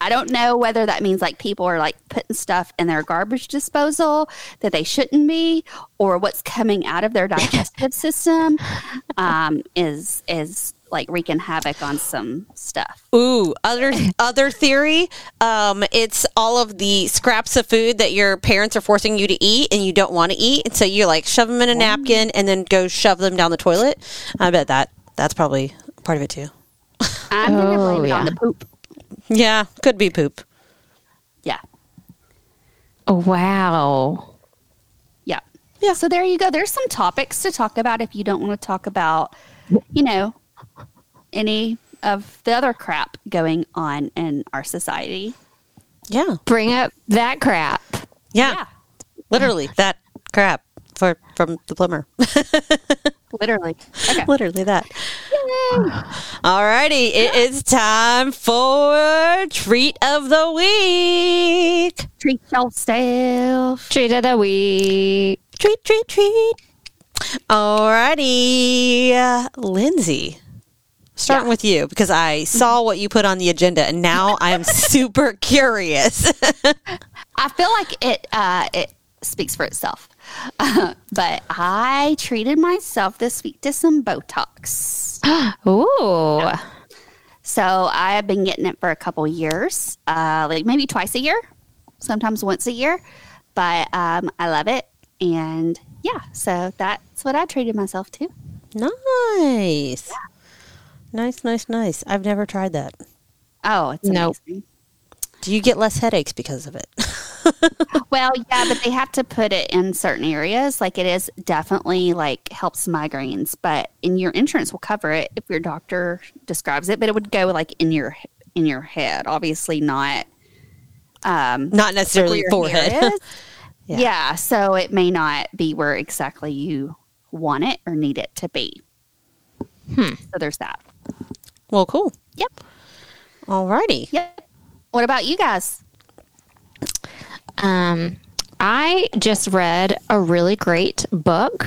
A: I don't know whether that means like people are like putting stuff in their garbage disposal that they shouldn't be, or what's coming out of their digestive system um, is is like wreaking havoc on some stuff.
B: Ooh, other other theory. Um, it's all of the scraps of food that your parents are forcing you to eat and you don't want to eat, and so you like shove them in a napkin and then go shove them down the toilet. I bet that that's probably part of it too.
A: I'm gonna
C: Oh,
A: blame it on the poop.
B: Yeah, could be poop.
A: Yeah.
C: Oh, wow.
A: Yeah. Yeah. So there you go. There's some topics to talk about if you don't want to talk about you know, any of the other crap going on in our society.
B: Yeah.
C: Bring up that crap.
B: Yeah.
A: Yeah.
B: Literally that crap for from the plumber.
A: Literally. Okay.
B: Literally that. Alrighty, it is time for treat of the week.
A: Treat yourself.
C: Treat of the week.
B: Treat, treat, treat. Alrighty, uh, Lindsay. Starting
A: Yeah.
B: with you because I saw what you put on the agenda and now I am super curious.
A: I feel like it uh, it speaks for itself. but I treated myself this week to some Botox.
C: Ooh.
A: So I have been getting it for a couple years, uh, like maybe twice a year, sometimes once a year. But um, I love it, and yeah, so that's what I treated myself to.
B: nice. Nice, nice, nice. I've never tried that.
A: Oh, it's
C: Nope.
A: amazing.
B: Do you get less headaches because of it?
A: Well, yeah, but they have to put it in certain areas. Like it is definitely like helps migraines, but in your insurance will cover it if your doctor describes it. But it would go like in your in your head, obviously not um,
B: Not necessarily
A: your
B: forehead. Yeah.
A: yeah. so it may not be where exactly you want it or need it to be. Hmm. So there's that.
B: Well, cool.
A: Yep.
B: Alrighty.
A: Yep. What about you guys?
C: Um, I just read a really great book.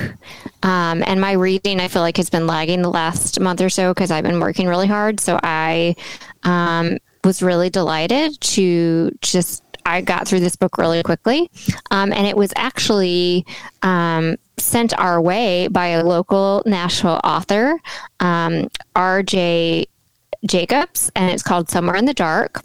C: Um, and my reading, I feel like, has been lagging the last month or so because I've been working really hard. So I um, was really delighted to just, I got through this book really quickly. Um, and it was actually um, sent our way by a local Nashville author, um, RJ Jacobs, and it's called Somewhere in the Dark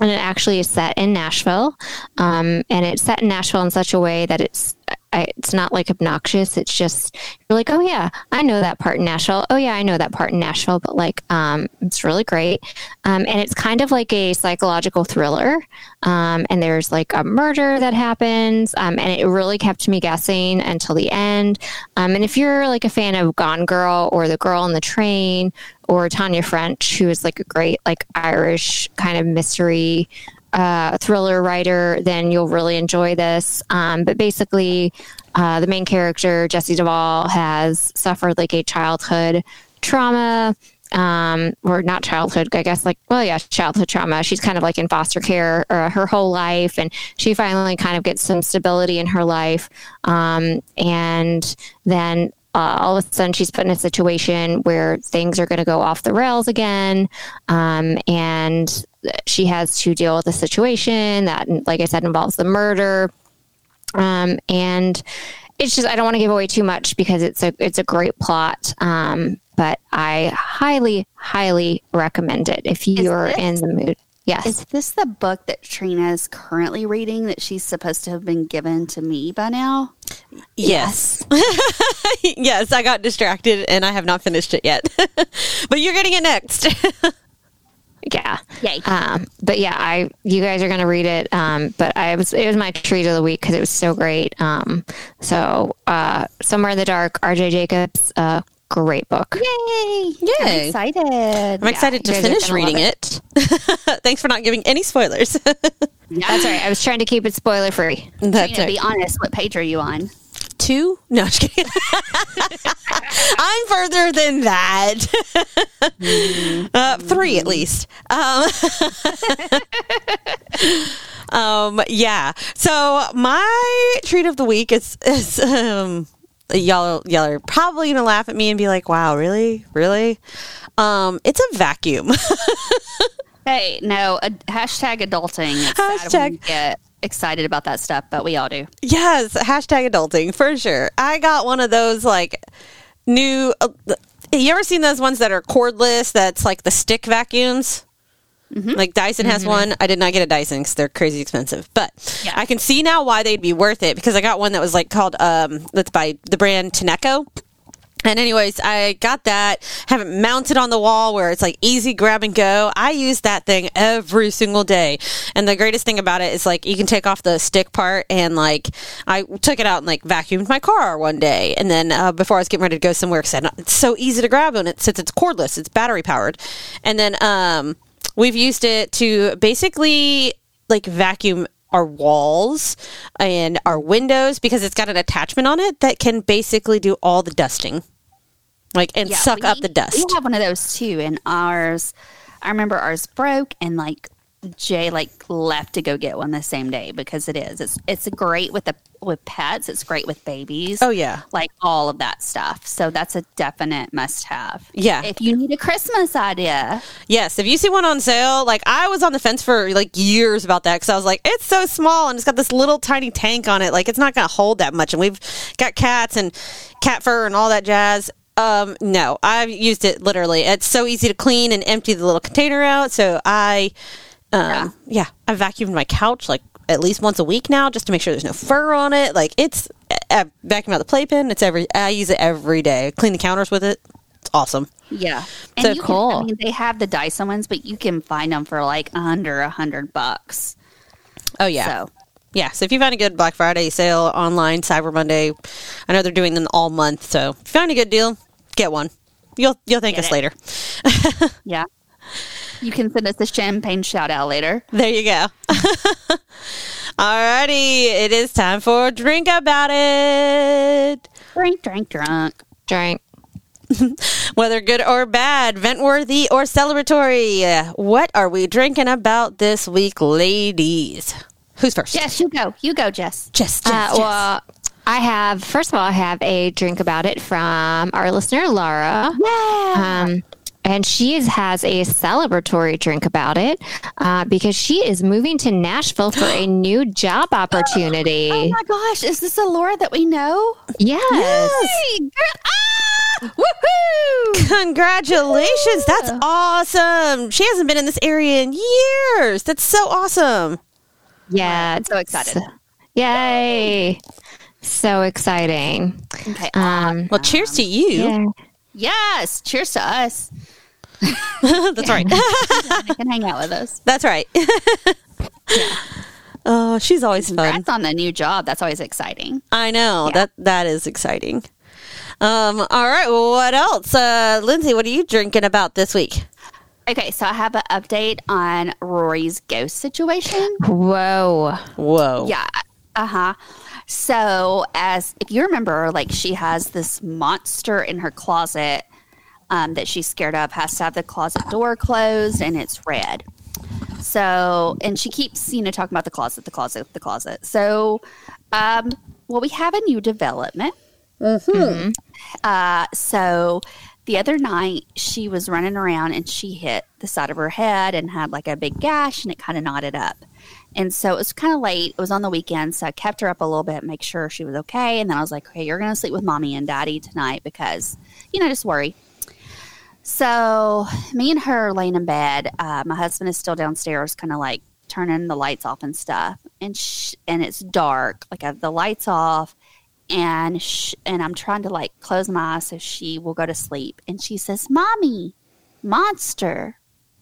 C: and it actually is set in Nashville. Um, and it's set in Nashville in such a way that it's I, it's not like obnoxious. It's just you're like, oh yeah, I know that part in Nashville. Oh yeah, I know that part in Nashville. But like, um, it's really great, um, and it's kind of like a psychological thriller. Um, and there's like a murder that happens, um, and it really kept me guessing until the end. Um, and if you're like a fan of Gone Girl or The Girl on the Train or Tana French, who is like a great like Irish kind of mystery uh, thriller writer, then you'll really enjoy this. Um, but basically, uh, the main character, Jesse Duvall, has suffered like a childhood trauma. Um, or not childhood, I guess, like, well, yeah, childhood trauma. She's kind of like in foster care uh, her whole life, and she finally kind of gets some stability in her life. Um, and then uh, all of a sudden she's put in a situation where things are going to go off the rails again. Um, and she has to deal with a situation that, like I said, involves the murder. Um, and it's just I don't want to give away too much because it's a it's a great plot. Um, but I highly highly recommend it if you're in the mood. Yes.
A: Is this the book that Trina is currently reading that she's supposed to have been given to me by now?
B: Yes. yes, I got distracted and I have not finished it yet. but you're getting it next.
C: yeah.
A: Yay.
C: Um, but yeah, I you guys are gonna read it. Um, but I was it was my treat of the week because it was so great. Um, so uh, somewhere in the dark, R.J. Jacobs, uh, great book.
A: Yay!
B: Yay.
A: I'm excited.
B: I'm excited to
C: guys are
B: finish reading
C: love
B: it. Thanks for not giving any spoilers.
C: That's all right. I was trying to keep it spoiler free.
B: That's
A: Trina,
B: right.
A: be honest. What page are you on?
B: Two? No, kidding. I'm further than that. uh, three at least. Um, um, yeah. So my treat of the week is, is um, y'all y'all are probably gonna laugh at me and be like, "Wow, really, really?" Um, it's a vacuum.
A: Hey, no. A, hashtag adulting. It's
B: Hashtag-
A: get excited about that stuff, but we all do.
B: Yes, hashtag adulting for sure. I got one of those like new. Uh, you ever seen those ones that are cordless? That's like the stick vacuums. Like Dyson has one. I did not get a Dyson because they're crazy expensive, but
A: Yeah.
B: I can see now why they'd be worth it because I got one that was like called um that's by the brand Tineco. And anyways, I got that, have it mounted on the wall where it's like easy grab and go. I use that thing every single day. And the greatest thing about it is like you can take off the stick part and like I took it out and like vacuumed my car one day. And then uh, before I was getting ready to go somewhere, because it's so easy to grab and it since it's cordless, it's battery powered. And then um, we've used it to basically like vacuum our walls and our windows because it's got an attachment on it that can basically do all the dusting like and
A: Yeah,
B: suck
A: we-
B: up the dust
A: We have one of those too, and ours. I remember ours broke, and like Jay like left to go get one the same day because it is. It's it's great with the with pets. It's great with babies.
B: oh yeah
A: like all of that stuff. So that's a definite must have.
B: Yeah.
A: If you need a Christmas idea,
B: yes if you see one on sale like i was on the fence for like years about that because i was like it's so small and it's got this little tiny tank on it like it's not gonna hold that much and we've got cats and cat fur and all that jazz um no i've used it literally it's so easy to clean and empty the little container out so i um yeah, i vacuumed my couch like at least once a week now just to make sure there's no fur on it like it's I vacuum out the playpen it's every i use it every day clean the counters with it it's awesome
A: yeah. And
B: So
A: you
C: cool.
A: Can, I mean, they have the Dyson ones, but you can find them for like under a hundred bucks.
B: oh yeah
A: So
B: Yeah, so if you find a good Black Friday sale online, Cyber Monday, I know they're doing them all month. So if you find a good deal, get one. You'll you'll thank
A: Get
B: us
A: it.
B: later.
A: yeah, you can send us a champagne shout out later.
B: There you go. Alrighty, it is time for drink about it.
A: Drink, drink, drunk.
C: Drink.
B: Whether good or bad, vent worthy or celebratory, what are we drinking about this week, ladies? Who's first?
A: Jess, you go. You go, Jess.
B: Jess, Jess,
C: Uh,
B: Jess.
C: well, I have, first of all, I have a drink about it from our listener, Laura.
A: Yeah.
C: Um, and she is, has a celebratory drink about it uh, because she is moving to Nashville for a new job opportunity.
A: oh my gosh, is this a Laura that we know?
C: yes.
A: Hey, girl. Ah! Woohoo!
B: Congratulations. That's awesome. She hasn't been in this area in years. That's so awesome.
C: Yeah.
A: I'm so excited.
C: Yay. So exciting.
A: Okay.
C: Um,
B: Well, cheers to you.
C: yeah.
A: yes. Cheers to us.
B: That's right.
A: You can hang out with us.
B: That's right. yeah. Oh, she's always fun.
A: Congrats on the new job. That's always exciting.
B: I know.
A: Yeah.
B: That that is exciting. Um, all right. Well, what else? Uh, Lindsay, what are you drinking about this week?
A: Okay, so I have an update on Rory's ghost situation.
C: Whoa.
B: Whoa.
A: Yeah. Uh huh. So, as if you remember, like she has this monster in her closet um, that she's scared of, has to have the closet door closed, and it's red. So, and she keeps, you know, talking about the closet, the closet, the closet. So, um, well, we have a new development. Uh, so the other night she was running around and she hit the side of her head and had like a big gash and it kind of knotted up. And so it was kind of late. It was on the weekend. So I kept her up a little bit, make sure she was okay. And then I was like, okay, you're going to sleep with mommy and daddy tonight because, you know, just worry. So me and her laying in bed. Uh, my husband is still downstairs, kind of like turning the lights off and stuff. And sh- and it's dark. Like I have the lights off, and sh- and I'm trying to like close my eyes so she will go to sleep. And she says, "Mommy, monster,"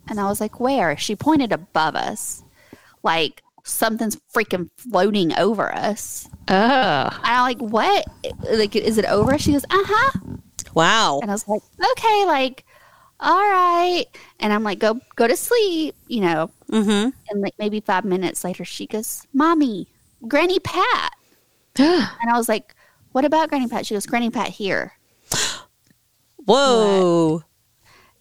A: and I was like, "Where?" She pointed above us, like something's freaking floating over us.
C: Oh.
A: And I'm like, "What? Like, is it over?" She goes, "Uh huh."
B: Wow.
A: And I was like, "Okay, like." All right, and I'm like, go go to sleep, you know.
B: Mm-hmm.
A: And like maybe five minutes later, she goes, "Mommy, Granny Pat," and I was like, "What about Granny Pat?" She goes, "Granny Pat here."
B: Whoa.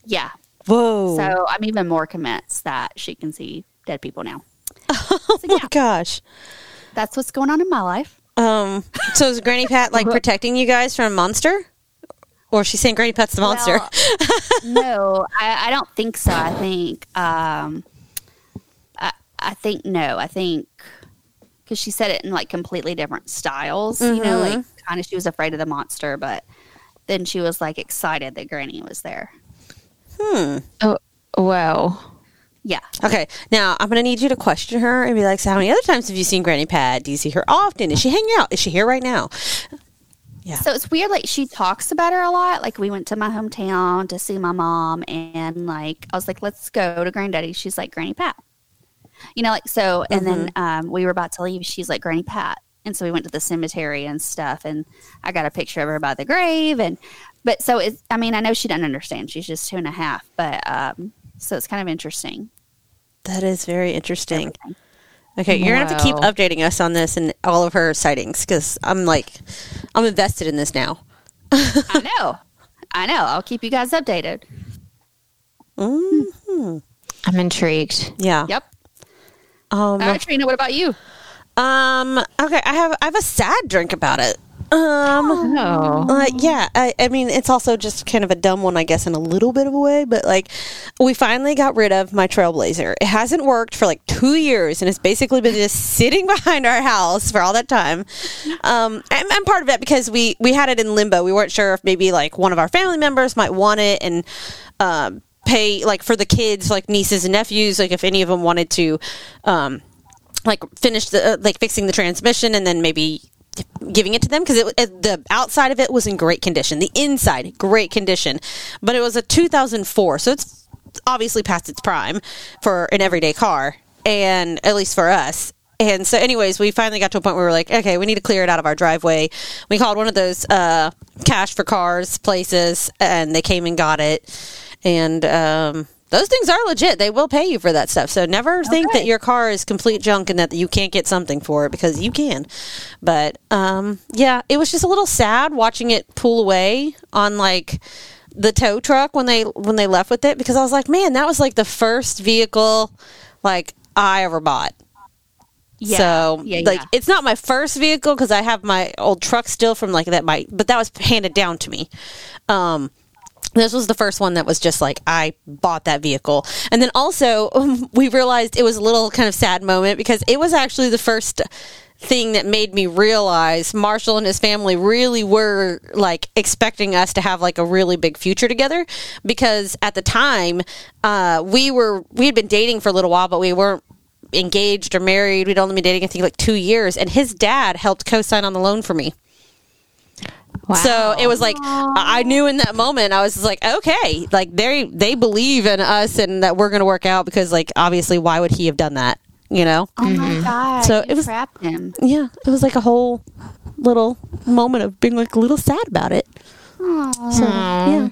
A: Yeah.
B: Whoa.
A: So I'm even more convinced that she can see dead people now.
B: oh my gosh.
A: That's what's going on in my life.
B: Um. So is Granny Pat like protecting you guys from a monster, or is she saying Granny Pat's the monster?
A: Well, no, I, I don't think so. I think, um, I, I think no. I think because she said it in like completely different styles. You know, like kind of she was afraid of the monster, but then she was like excited that Granny was there.
B: hmm.
C: Oh, whoa.
A: Yeah.
B: Okay. Now I'm gonna need you to question her and be like, "So how many other times have you seen Granny Pat? Do you see her often? Is she hanging out? Is she here right now?" Yeah.
A: So it's weird. Like she talks about her a lot. Like we went to my hometown to see my mom, and like I was like, "Let's go to Granddaddy." She's like, "Granny Pat," you know, like so. And then um, we were about to leave. She's like, "Granny Pat," and so we went to the cemetery and stuff. And I got a picture of her by the grave. And but so it's. I mean, I know she doesn't understand. She's just two and a half, but um, so it's kind of interesting.
B: That is very interesting. Okay, you're gonna have to keep updating us on this and all of her sightings because I'm like, I'm invested in this now.
A: I know. I know. I'll keep you guys updated.
B: hmm
C: I'm intrigued.
B: Yeah.
A: Yep.
B: Um.
A: All right, Trina. What about you?
B: Um. Okay. I have I have a sad drink about it. Um.
C: Oh.
B: Uh, yeah, I, I mean, it's also just kind of a dumb one, I guess, in a little bit of a way. But like, we finally got rid of my Trailblazer. It hasn't worked for like two years, and it's basically been just sitting behind our house for all that time. Um, and, and part of it because we we had it in limbo. We weren't sure if maybe like one of our family members might want it, and um, pay like for the kids, like nieces and nephews, like if any of them wanted to, um, like finish the uh, like fixing the transmission and then maybe giving it to them because the outside of it was in great condition. The inside great condition. But it was a 2004 so it's obviously past its prime for an everyday car and at least for us. And so anyways we finally got to a point where we were like okay we need to clear it out of our driveway. We called one of those uh, cash for cars places and they came and got it. And um, those things are legit. They will pay you for that stuff. So never think that your car is complete junk and that you can't get something for it because you can. But um, yeah, it was just a little sad watching it pull away on like the tow truck when they when they left with it because I was like, man, that was like the first vehicle like I ever bought.
A: Yeah.
B: So
A: yeah,
B: like
A: yeah.
B: it's not my first vehicle because I have my old truck still from like that my but that was handed down to me. Um this was the first one that was just like I bought that vehicle. And then also we realized it was a little kind of sad moment because it was actually the first thing that made me realize Marshall and his family really were like expecting us to have like a really big future together because at the time uh, we were we had been dating for a little while but we weren't engaged or married. We'd only been dating I think like two years. And his dad helped co-sign on the loan for me
C: Wow.
B: so it was like I knew in that moment I was just like okay like they they believe in us and that we're going to work out because like obviously why would he have done that you know
A: Oh my mm-hmm. god!
B: So
A: you
B: it was-
A: trapped him.
B: yeah it was like a whole little moment of being like a little sad about it so yeah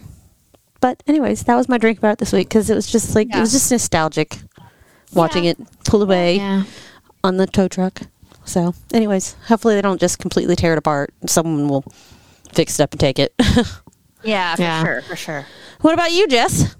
B: but anyways that was my drink about it this week because it was just like it was just nostalgic watching
A: Yeah.
B: it pull away
C: yeah.
B: on the tow truck so anyways hopefully they don't just completely tear it apart someone will fix it up and take it
A: Yeah, for
C: Yeah.
A: sure, for sure.
B: what about you jess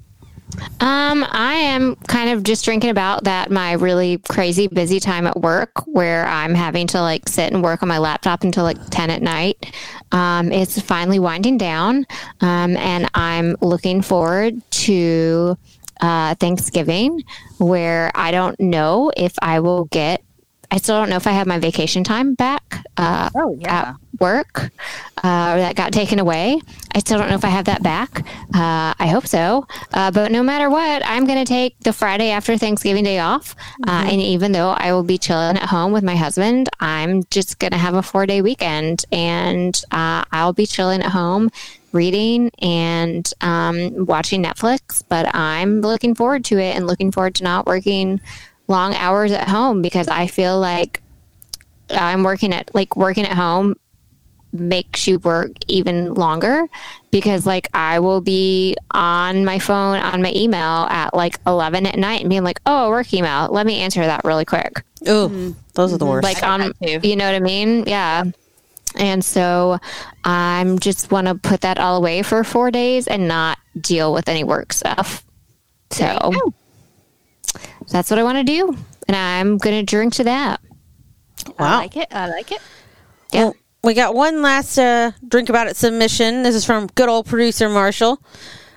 C: Um, I am kind of just drinking about that my really crazy busy time at work where I'm having to like sit and work on my laptop until like 10 at night. Um, it's finally winding down. Um, and I'm looking forward to uh, Thanksgiving where I don't know if I will get I still don't know if I have my vacation time back uh,
A: Oh, yeah.
C: at work uh, that got taken away. I still don't know if I have that back. Uh, I hope so. Uh, but no matter what, I'm going to take the Friday after Thanksgiving day off. Uh, and even though I will be chilling at home with my husband, I'm just going to have a four day weekend and uh, I'll be chilling at home. Reading and um, watching Netflix, but I'm looking forward to it and looking forward to not working long hours at home because I feel like I'm working at like working at home makes you work even longer because like I will be on my phone on my email at like 11 at night and being like, "Oh, a work email. Let me answer that really quick."
B: oh those are the worst
C: Like on
A: um,
C: you know what I mean? Yeah. And so I'm just want to put that all away for 4 days and not deal with any work stuff. So that's what I want to do. And I'm going to drink to that.
A: I like it. I like it.
C: Yeah.
B: Well, we got one last uh, drink about it submission. This is from good old producer Marshall.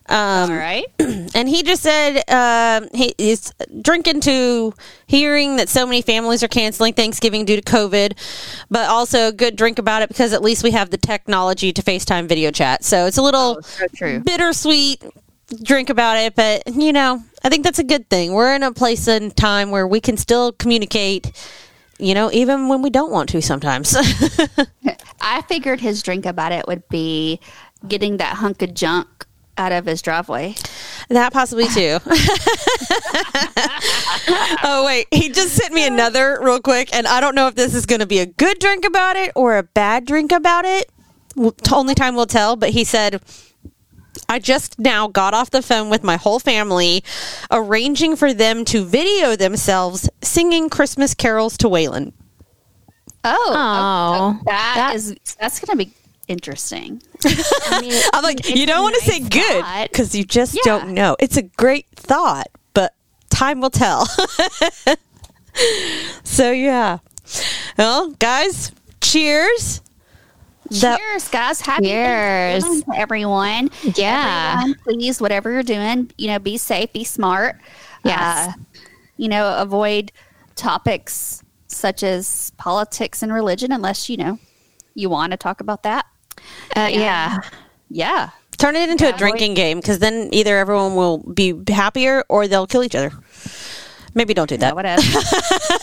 B: Um,
A: All right.
B: and he just said um, he is drinking to hearing that so many families are canceling Thanksgiving due to COVID, but also a good drink about it because at least we have the technology to FaceTime video chat. So it's a little
A: Oh, so
B: bittersweet drink about it, but you know, I think that's a good thing. We're in a place and time where we can still communicate you know, even when we don't want to sometimes.
A: I figured his drink about it would be getting that hunk of junk out of his driveway.
B: that possibly too. oh, wait. He just sent me another real quick, and I don't know if this is going to be a good drink about it or a bad drink about it. Only time will tell, but he said, I just now got off the phone with my whole family, arranging for them to video themselves singing Christmas carols to Waylon.
A: Oh,
C: Oh,
A: that
C: that-
A: is that's going to be interesting.
C: I mean,
B: I'm like, you don't want to say good because you just
A: Yeah.
B: don't know. It's a great thought, but time will tell. so, yeah. Well, guys, cheers. That-
A: Cheers, guys! Happy
C: Cheers.
A: Thanksgiving everyone.
C: Yeah.
A: Everyone, please, whatever you're doing, you know, be safe, be smart.
C: Yes.
A: Uh, you know, avoid topics such as politics and religion, unless you know you want to talk about that.
C: Uh, yeah.
A: Yeah.
B: Turn it into
A: Yeah.
B: a drinking game because then either everyone will be happier or they'll kill each other. Maybe don't do that.
A: Whatever.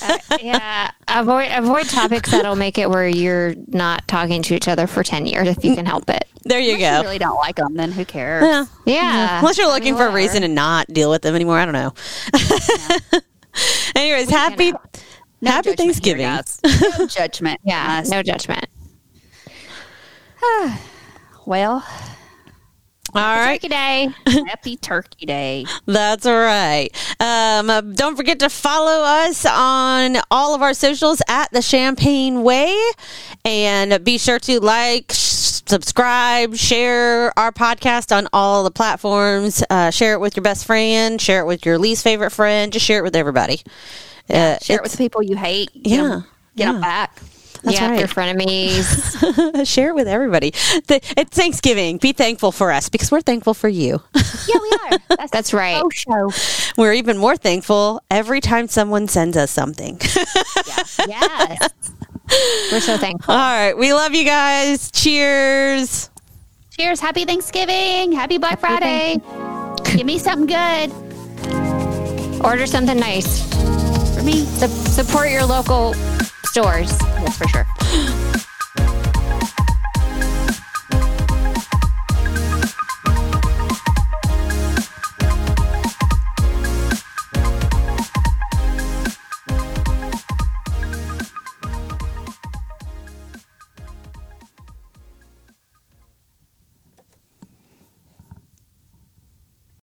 C: Uh, yeah. Avoid avoid topics that'll make it where you're not talking to each other for ten years if you can help it.
B: There you
A: If
B: go.
A: you really don't like them, then who cares?
B: Yeah.
C: Yeah.
B: Unless you're looking
C: I mean,
B: for a reason to not deal with them anymore. I don't know. Anyways, happy.
A: No
B: happy
A: judgment here,
B: Thanksgiving.
A: guys. No judgment.
C: Yeah. No judgment.
A: Well,
B: All right.
C: Turkey day.
A: happy Turkey Day.
B: That's all right. Um, uh, don't forget to follow us on all of our socials at the Champagne Way, and be sure to like, subscribe, share our podcast on all the platforms. Uh, share it with your best friend. Share it with your least favorite friend. Just share it with everybody. Uh,
A: Share it with people you hate. Get
B: Yeah,
A: 'em- Get them back.
B: That's
C: yeah,
B: right.
C: your frenemies.
B: share it with everybody. The, it's Thanksgiving. Be thankful for us because we're thankful for you.
A: Yeah, we are. That's,
C: That's right.
A: Show.
B: we're even more thankful every time someone sends us something.
A: Yes.
C: We're so thankful.
B: All right. We love you guys. Cheers.
A: Cheers. Happy Thanksgiving. Happy Black Friday. Give me something good
C: Order something nice.
A: for me.
C: Sup- support your local stores.
A: Yes, for sure.